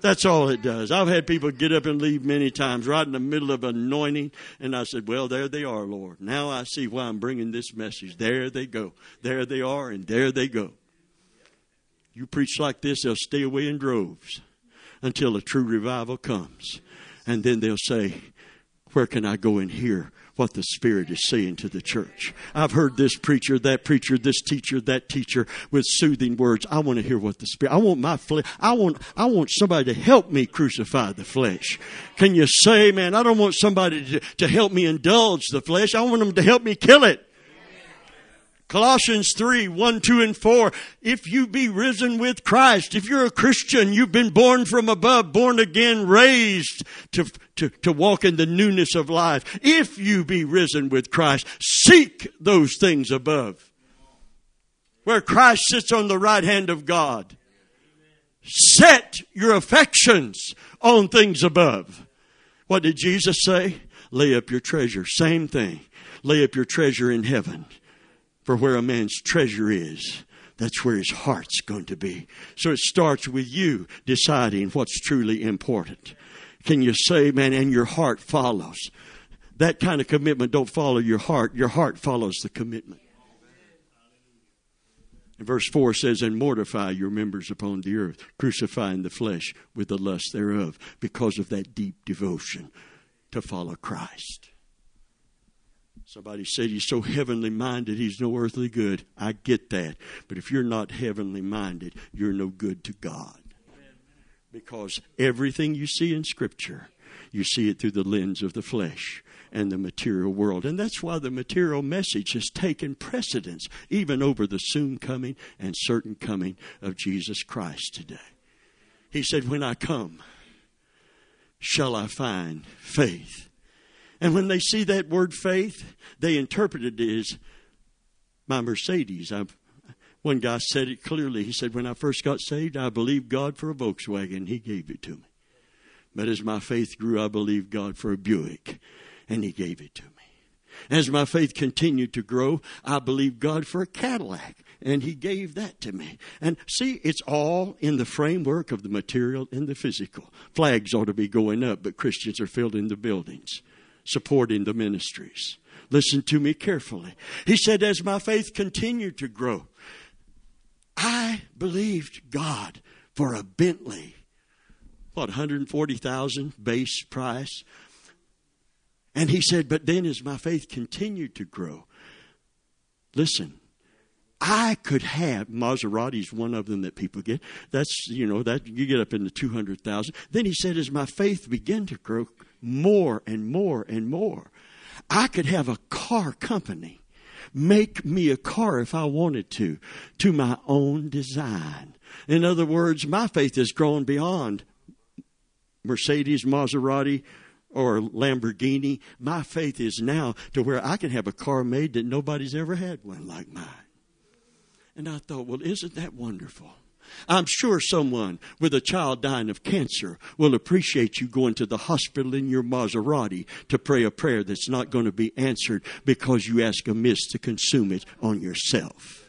That's all it does. I've had people get up and leave many times right in the middle of anointing, and I said, Well, there they are, Lord. Now I see why I'm bringing this message. There they go. There they are, and there they go. You preach like this, they'll stay away in droves until a true revival comes. And then they'll say, Where can I go and hear what the Spirit is saying to the church? I've heard this preacher, that preacher, this teacher, that teacher with soothing words. I want to hear what the Spirit, I want my flesh, I want, I want somebody to help me crucify the flesh. Can you say, man, I don't want somebody to, to help me indulge the flesh. I want them to help me kill it. Colossians 3, 1, 2, and 4. If you be risen with Christ, if you're a Christian, you've been born from above, born again, raised to, to, to walk in the newness of life. If you be risen with Christ, seek those things above. Where Christ sits on the right hand of God. Set your affections on things above. What did Jesus say? Lay up your treasure. Same thing. Lay up your treasure in heaven for where a man's treasure is, that's where his heart's going to be. So it starts with you deciding what's truly important. Can you say, man, and your heart follows? That kind of commitment don't follow your heart. Your heart follows the commitment. And verse 4 says, And mortify your members upon the earth, crucifying the flesh with the lust thereof, because of that deep devotion to follow Christ. Somebody said he's so heavenly minded, he's no earthly good. I get that. But if you're not heavenly minded, you're no good to God. Because everything you see in Scripture, you see it through the lens of the flesh and the material world. And that's why the material message has taken precedence even over the soon coming and certain coming of Jesus Christ today. He said, When I come, shall I find faith and when they see that word faith, they interpret it as my Mercedes. I, one guy said it clearly. He said, When I first got saved, I believed God for a Volkswagen. He gave it to me. But as my faith grew, I believed God for a Buick, and He gave it to me. As my faith continued to grow, I believed God for a Cadillac, and He gave that to me. And see, it's all in the framework of the material and the physical. Flags ought to be going up, but Christians are filled in the buildings supporting the ministries. Listen to me carefully. He said, as my faith continued to grow, I believed God for a Bentley. What, 140,000 base price? And he said, but then as my faith continued to grow, listen, I could have Maserati's one of them that people get. That's you know that you get up into two hundred thousand. Then he said, as my faith began to grow, more and more and more. I could have a car company make me a car if I wanted to, to my own design. In other words, my faith has grown beyond Mercedes, Maserati, or Lamborghini. My faith is now to where I can have a car made that nobody's ever had one like mine. And I thought, well, isn't that wonderful? I'm sure someone with a child dying of cancer will appreciate you going to the hospital in your Maserati to pray a prayer that's not going to be answered because you ask a amiss to consume it on yourself.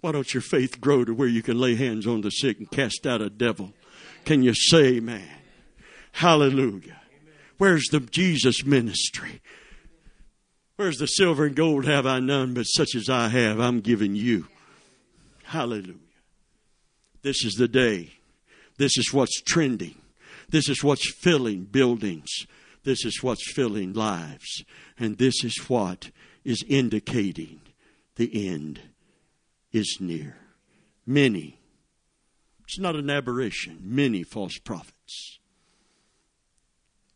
Why don't your faith grow to where you can lay hands on the sick and cast out a devil? Can you say amen? Hallelujah. Where's the Jesus ministry? Where's the silver and gold have I none, but such as I have, I'm giving you. Hallelujah. This is the day. This is what's trending. This is what's filling buildings. This is what's filling lives. And this is what is indicating the end is near. Many, it's not an aberration, many false prophets.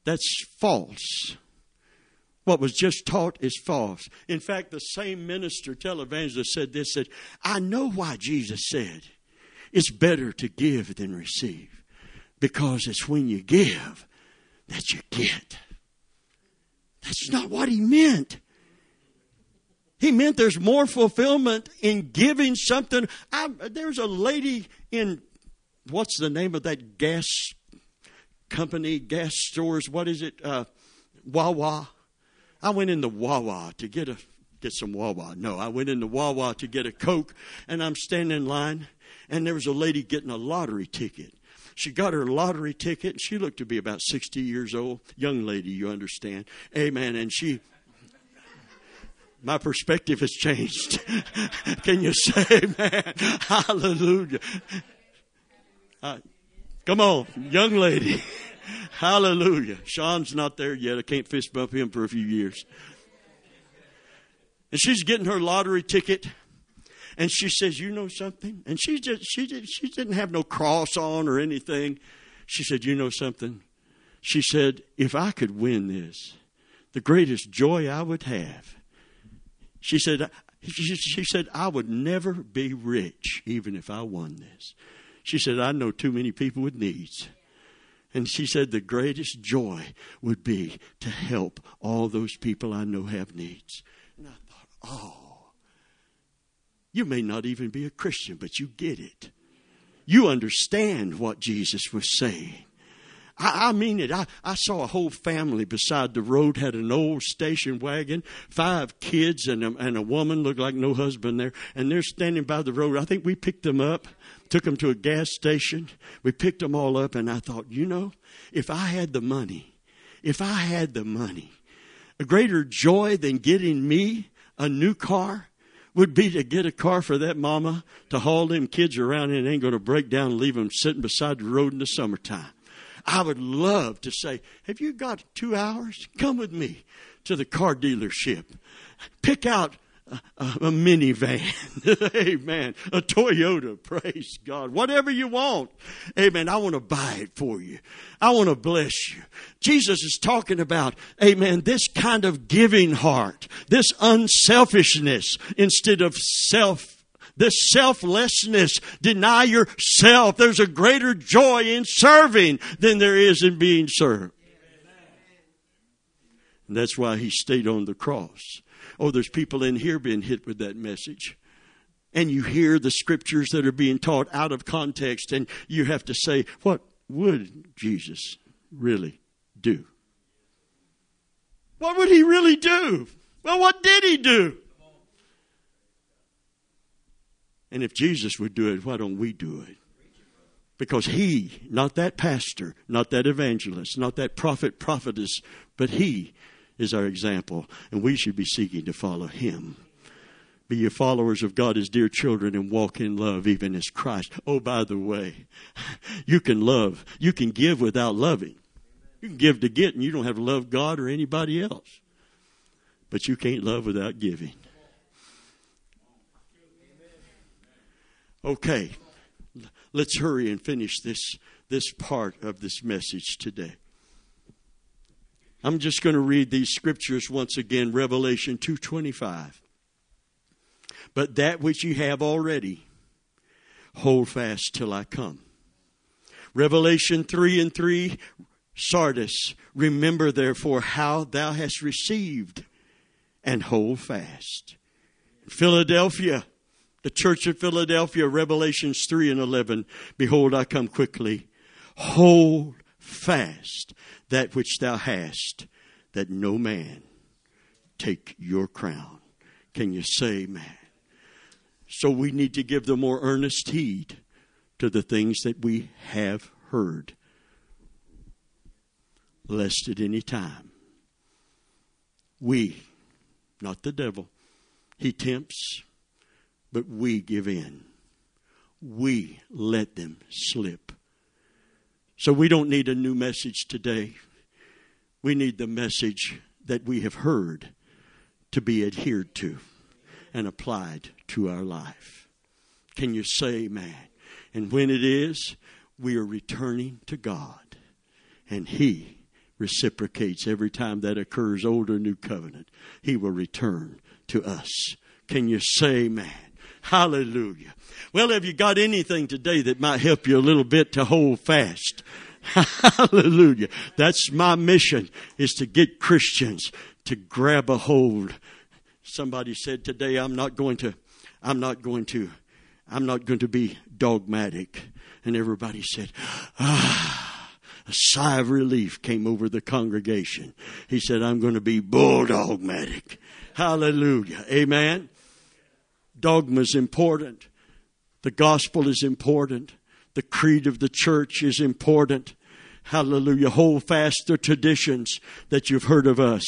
That's false. What was just taught is false. In fact, the same minister, televangelist, said this said, I know why Jesus said it's better to give than receive. Because it's when you give that you get. That's not what he meant. He meant there's more fulfillment in giving something. I, there's a lady in, what's the name of that gas company, gas stores? What is it? Uh, Wawa. I went into Wawa to get a get some Wawa. No, I went into Wawa to get a Coke, and I'm standing in line, and there was a lady getting a lottery ticket. She got her lottery ticket, and she looked to be about 60 years old. Young lady, you understand. Amen. And she, my perspective has changed. Can you say, amen? Hallelujah. Uh, come on, young lady. Hallelujah. Sean's not there yet. I can't fist bump him for a few years. And she's getting her lottery ticket. And she says, You know something? And she just she did she didn't have no cross on or anything. She said, You know something? She said, If I could win this, the greatest joy I would have. She said, she said, I would never be rich even if I won this. She said, I know too many people with needs. And she said, The greatest joy would be to help all those people I know have needs. And I thought, Oh, you may not even be a Christian, but you get it. You understand what Jesus was saying. I, I mean it. I, I saw a whole family beside the road, had an old station wagon, five kids, and a, and a woman, looked like no husband there, and they're standing by the road. I think we picked them up took them to a gas station. We picked them all up, and I thought, you know, if I had the money, if I had the money, a greater joy than getting me a new car would be to get a car for that mama to haul them kids around and ain't going to break down and leave them sitting beside the road in the summertime. I would love to say, Have you got two hours? Come with me to the car dealership. Pick out a, a minivan. Amen. A Toyota. Praise God. Whatever you want. Amen. I want to buy it for you. I want to bless you. Jesus is talking about, amen, this kind of giving heart, this unselfishness instead of self this selflessness. Deny yourself. There's a greater joy in serving than there is in being served. And that's why he stayed on the cross. Oh, there's people in here being hit with that message. And you hear the scriptures that are being taught out of context, and you have to say, what would Jesus really do? What would he really do? Well, what did he do? And if Jesus would do it, why don't we do it? Because he, not that pastor, not that evangelist, not that prophet, prophetess, but he is our example, and we should be seeking to follow him. Be ye followers of God as dear children and walk in love, even as Christ. Oh, by the way, you can love, you can give without loving. You can give to get, and you don't have to love God or anybody else. But you can't love without giving. Okay, let's hurry and finish this, this part of this message today. I'm just going to read these scriptures once again, Revelation 2:25. But that which you have already, hold fast till I come. Revelation 3 and 3, Sardis, remember therefore how thou hast received and hold fast. Philadelphia, the church of Philadelphia, Revelations 3 and 11, behold, I come quickly. Hold fast that which thou hast, that no man take your crown. Can you say, man? So we need to give the more earnest heed to the things that we have heard, lest at any time we, not the devil, he tempts, but we give in. We let them slip. So we don't need a new message today. We need the message that we have heard to be adhered to and applied to our life. Can you say, man? And when it is, we are returning to God. And He reciprocates every time that occurs, old or new covenant. He will return to us. Can you say, man? Hallelujah. Well, have you got anything today that might help you a little bit to hold fast? Hallelujah. That's my mission is to get Christians to grab a hold. Somebody said today, I'm not going to, I'm not going to, I'm not going to be dogmatic. And everybody said, ah. A sigh of relief came over the congregation. He said, I'm going to be bulldogmatic. Hallelujah. Amen. Dogma is important. The gospel is important. The creed of the church is important. Hallelujah. Hold fast the traditions that you've heard of us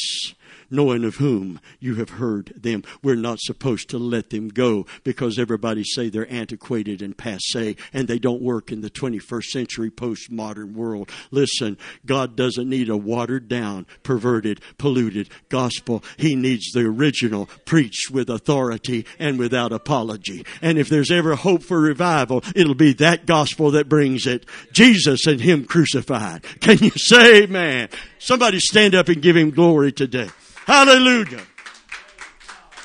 knowing of whom you have heard them. We're not supposed to let them go because everybody say they're antiquated and passe and they don't work in the 21st century postmodern world. Listen, God doesn't need a watered down, perverted, polluted gospel. He needs the original preached with authority and without apology. And if there's ever hope for revival, it'll be that gospel that brings it. Jesus and Him crucified. Can you say amen? Somebody stand up and give Him glory today. Hallelujah.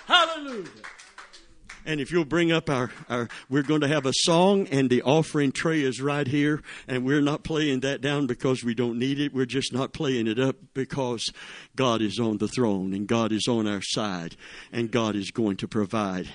Hallelujah. And if you'll bring up our, our, we're going to have a song and the offering tray is right here. And we're not playing that down because we don't need it. We're just not playing it up because God is on the throne and God is on our side and God is going to provide.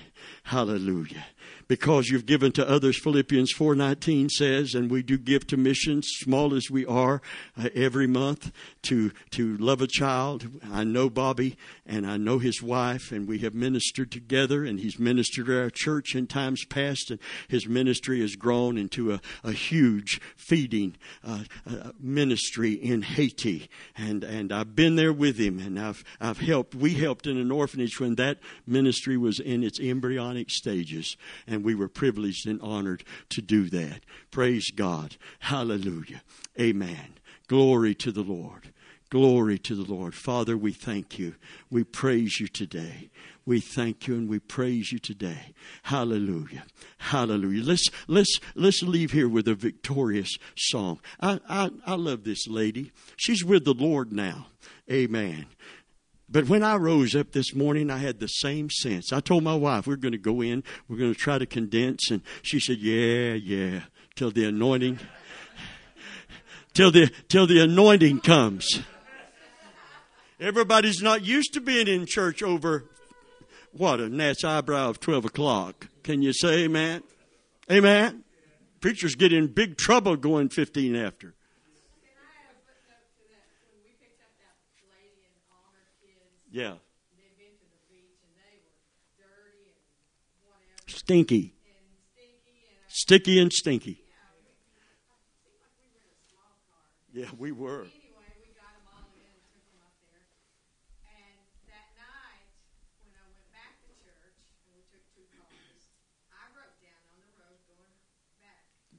Hallelujah. Because you've given to others. Philippians 4.19 says and we do give to missions small as we are uh, every month to to love a child. I know bobby and i know his wife and we have ministered together and he's ministered at our church in times past and his ministry has grown into a, a huge feeding uh, uh, ministry in haiti. And and i've been there with him and i've i've helped we helped in an orphanage when that ministry was in its embryonic stages. And we were privileged and honored to do that. Praise God. Hallelujah. Amen. Glory to the Lord. Glory to the Lord. Father, we thank you. We praise you today. We thank you and we praise you today. Hallelujah. Hallelujah. Let's let's let's leave here with a victorious song. I I, I love this lady. She's with the Lord now. Amen. But when I rose up this morning, I had the same sense. I told my wife, we're going to go in, we're going to try to condense. And she said, yeah, yeah, till the anointing, till the, till the anointing comes. Everybody's not used to being in church over what a gnat's eyebrow of 12 o'clock. Can you say amen? Amen. Preachers get in big trouble going 15 after. Yeah. Stinky. Sticky and stinky. Yeah, we were.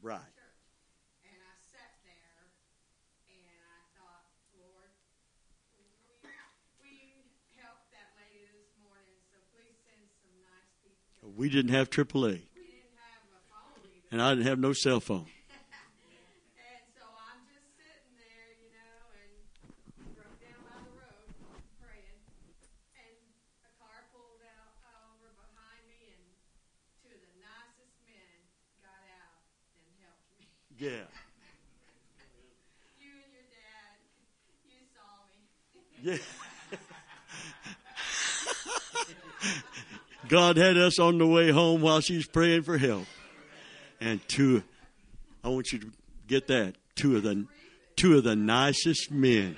Right. We didn't have AAA. And I didn't have no cell phone. Yeah. You and your dad, you saw me. Yeah. God had us on the way home while she's praying for help. And two, I want you to get that. Two of the, two of the nicest men.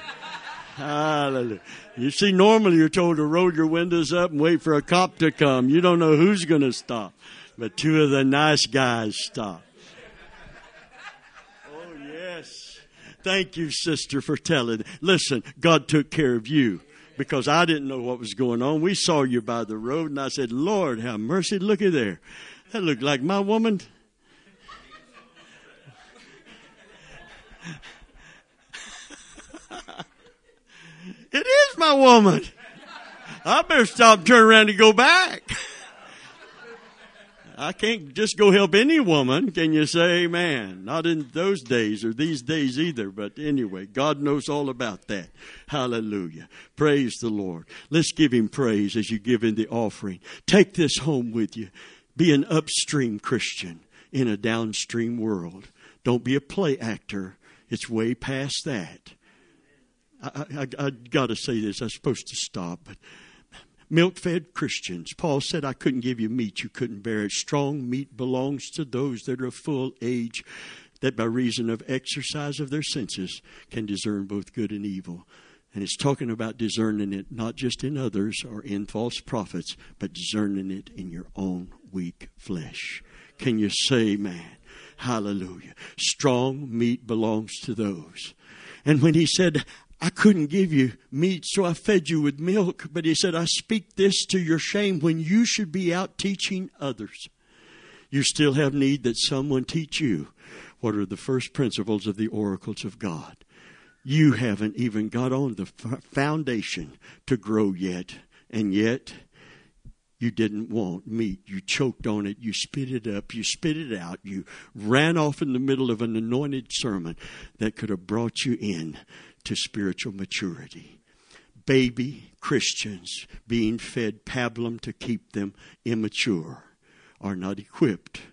Hallelujah. You see, normally you're told to roll your windows up and wait for a cop to come. You don't know who's going to stop. But two of the nice guys stop. Oh, yes. Thank you, sister, for telling. Listen, God took care of you because I didn't know what was going on. We saw you by the road, and I said, Lord, have mercy. Look at there. That looked like my woman. it is my woman. I better stop, turn around, and go back. I can't just go help any woman. Can you say amen? Not in those days or these days either, but anyway, God knows all about that. Hallelujah. Praise the Lord. Let's give Him praise as you give in the offering. Take this home with you. Be an upstream Christian in a downstream world. Don't be a play actor. It's way past that. I, I, I got to say this. I'm supposed to stop, but milk fed Christians. Paul said, I couldn't give you meat you couldn't bear it. Strong meat belongs to those that are of full age, that by reason of exercise of their senses can discern both good and evil. And it's talking about discerning it not just in others or in false prophets, but discerning it in your own weak flesh. Can you say, man? Hallelujah. Strong meat belongs to those. And when he said, I couldn't give you meat, so I fed you with milk. But he said, I speak this to your shame when you should be out teaching others. You still have need that someone teach you what are the first principles of the oracles of God. You haven't even got on the foundation to grow yet, and yet you didn't want meat. You choked on it. You spit it up. You spit it out. You ran off in the middle of an anointed sermon that could have brought you in to spiritual maturity. Baby Christians being fed pablum to keep them immature are not equipped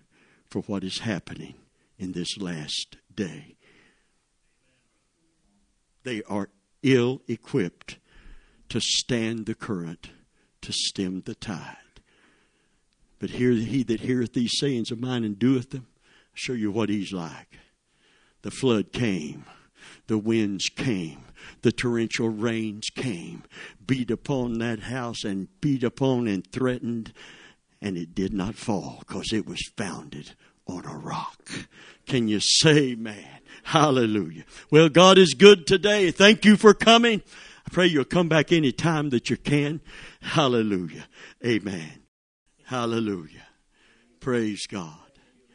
for what is happening in this last day. They are ill equipped to stand the current, to stem the tide. But hear he that heareth these sayings of mine and doeth them, I'll show you what he's like. The flood came, the winds came, the torrential rains came, beat upon that house and beat upon and threatened, and it did not fall because it was founded on a rock. Can you say, man? Hallelujah. Well, God is good today. Thank you for coming. I pray you'll come back any time that you can. Hallelujah. Amen. Hallelujah. Praise God.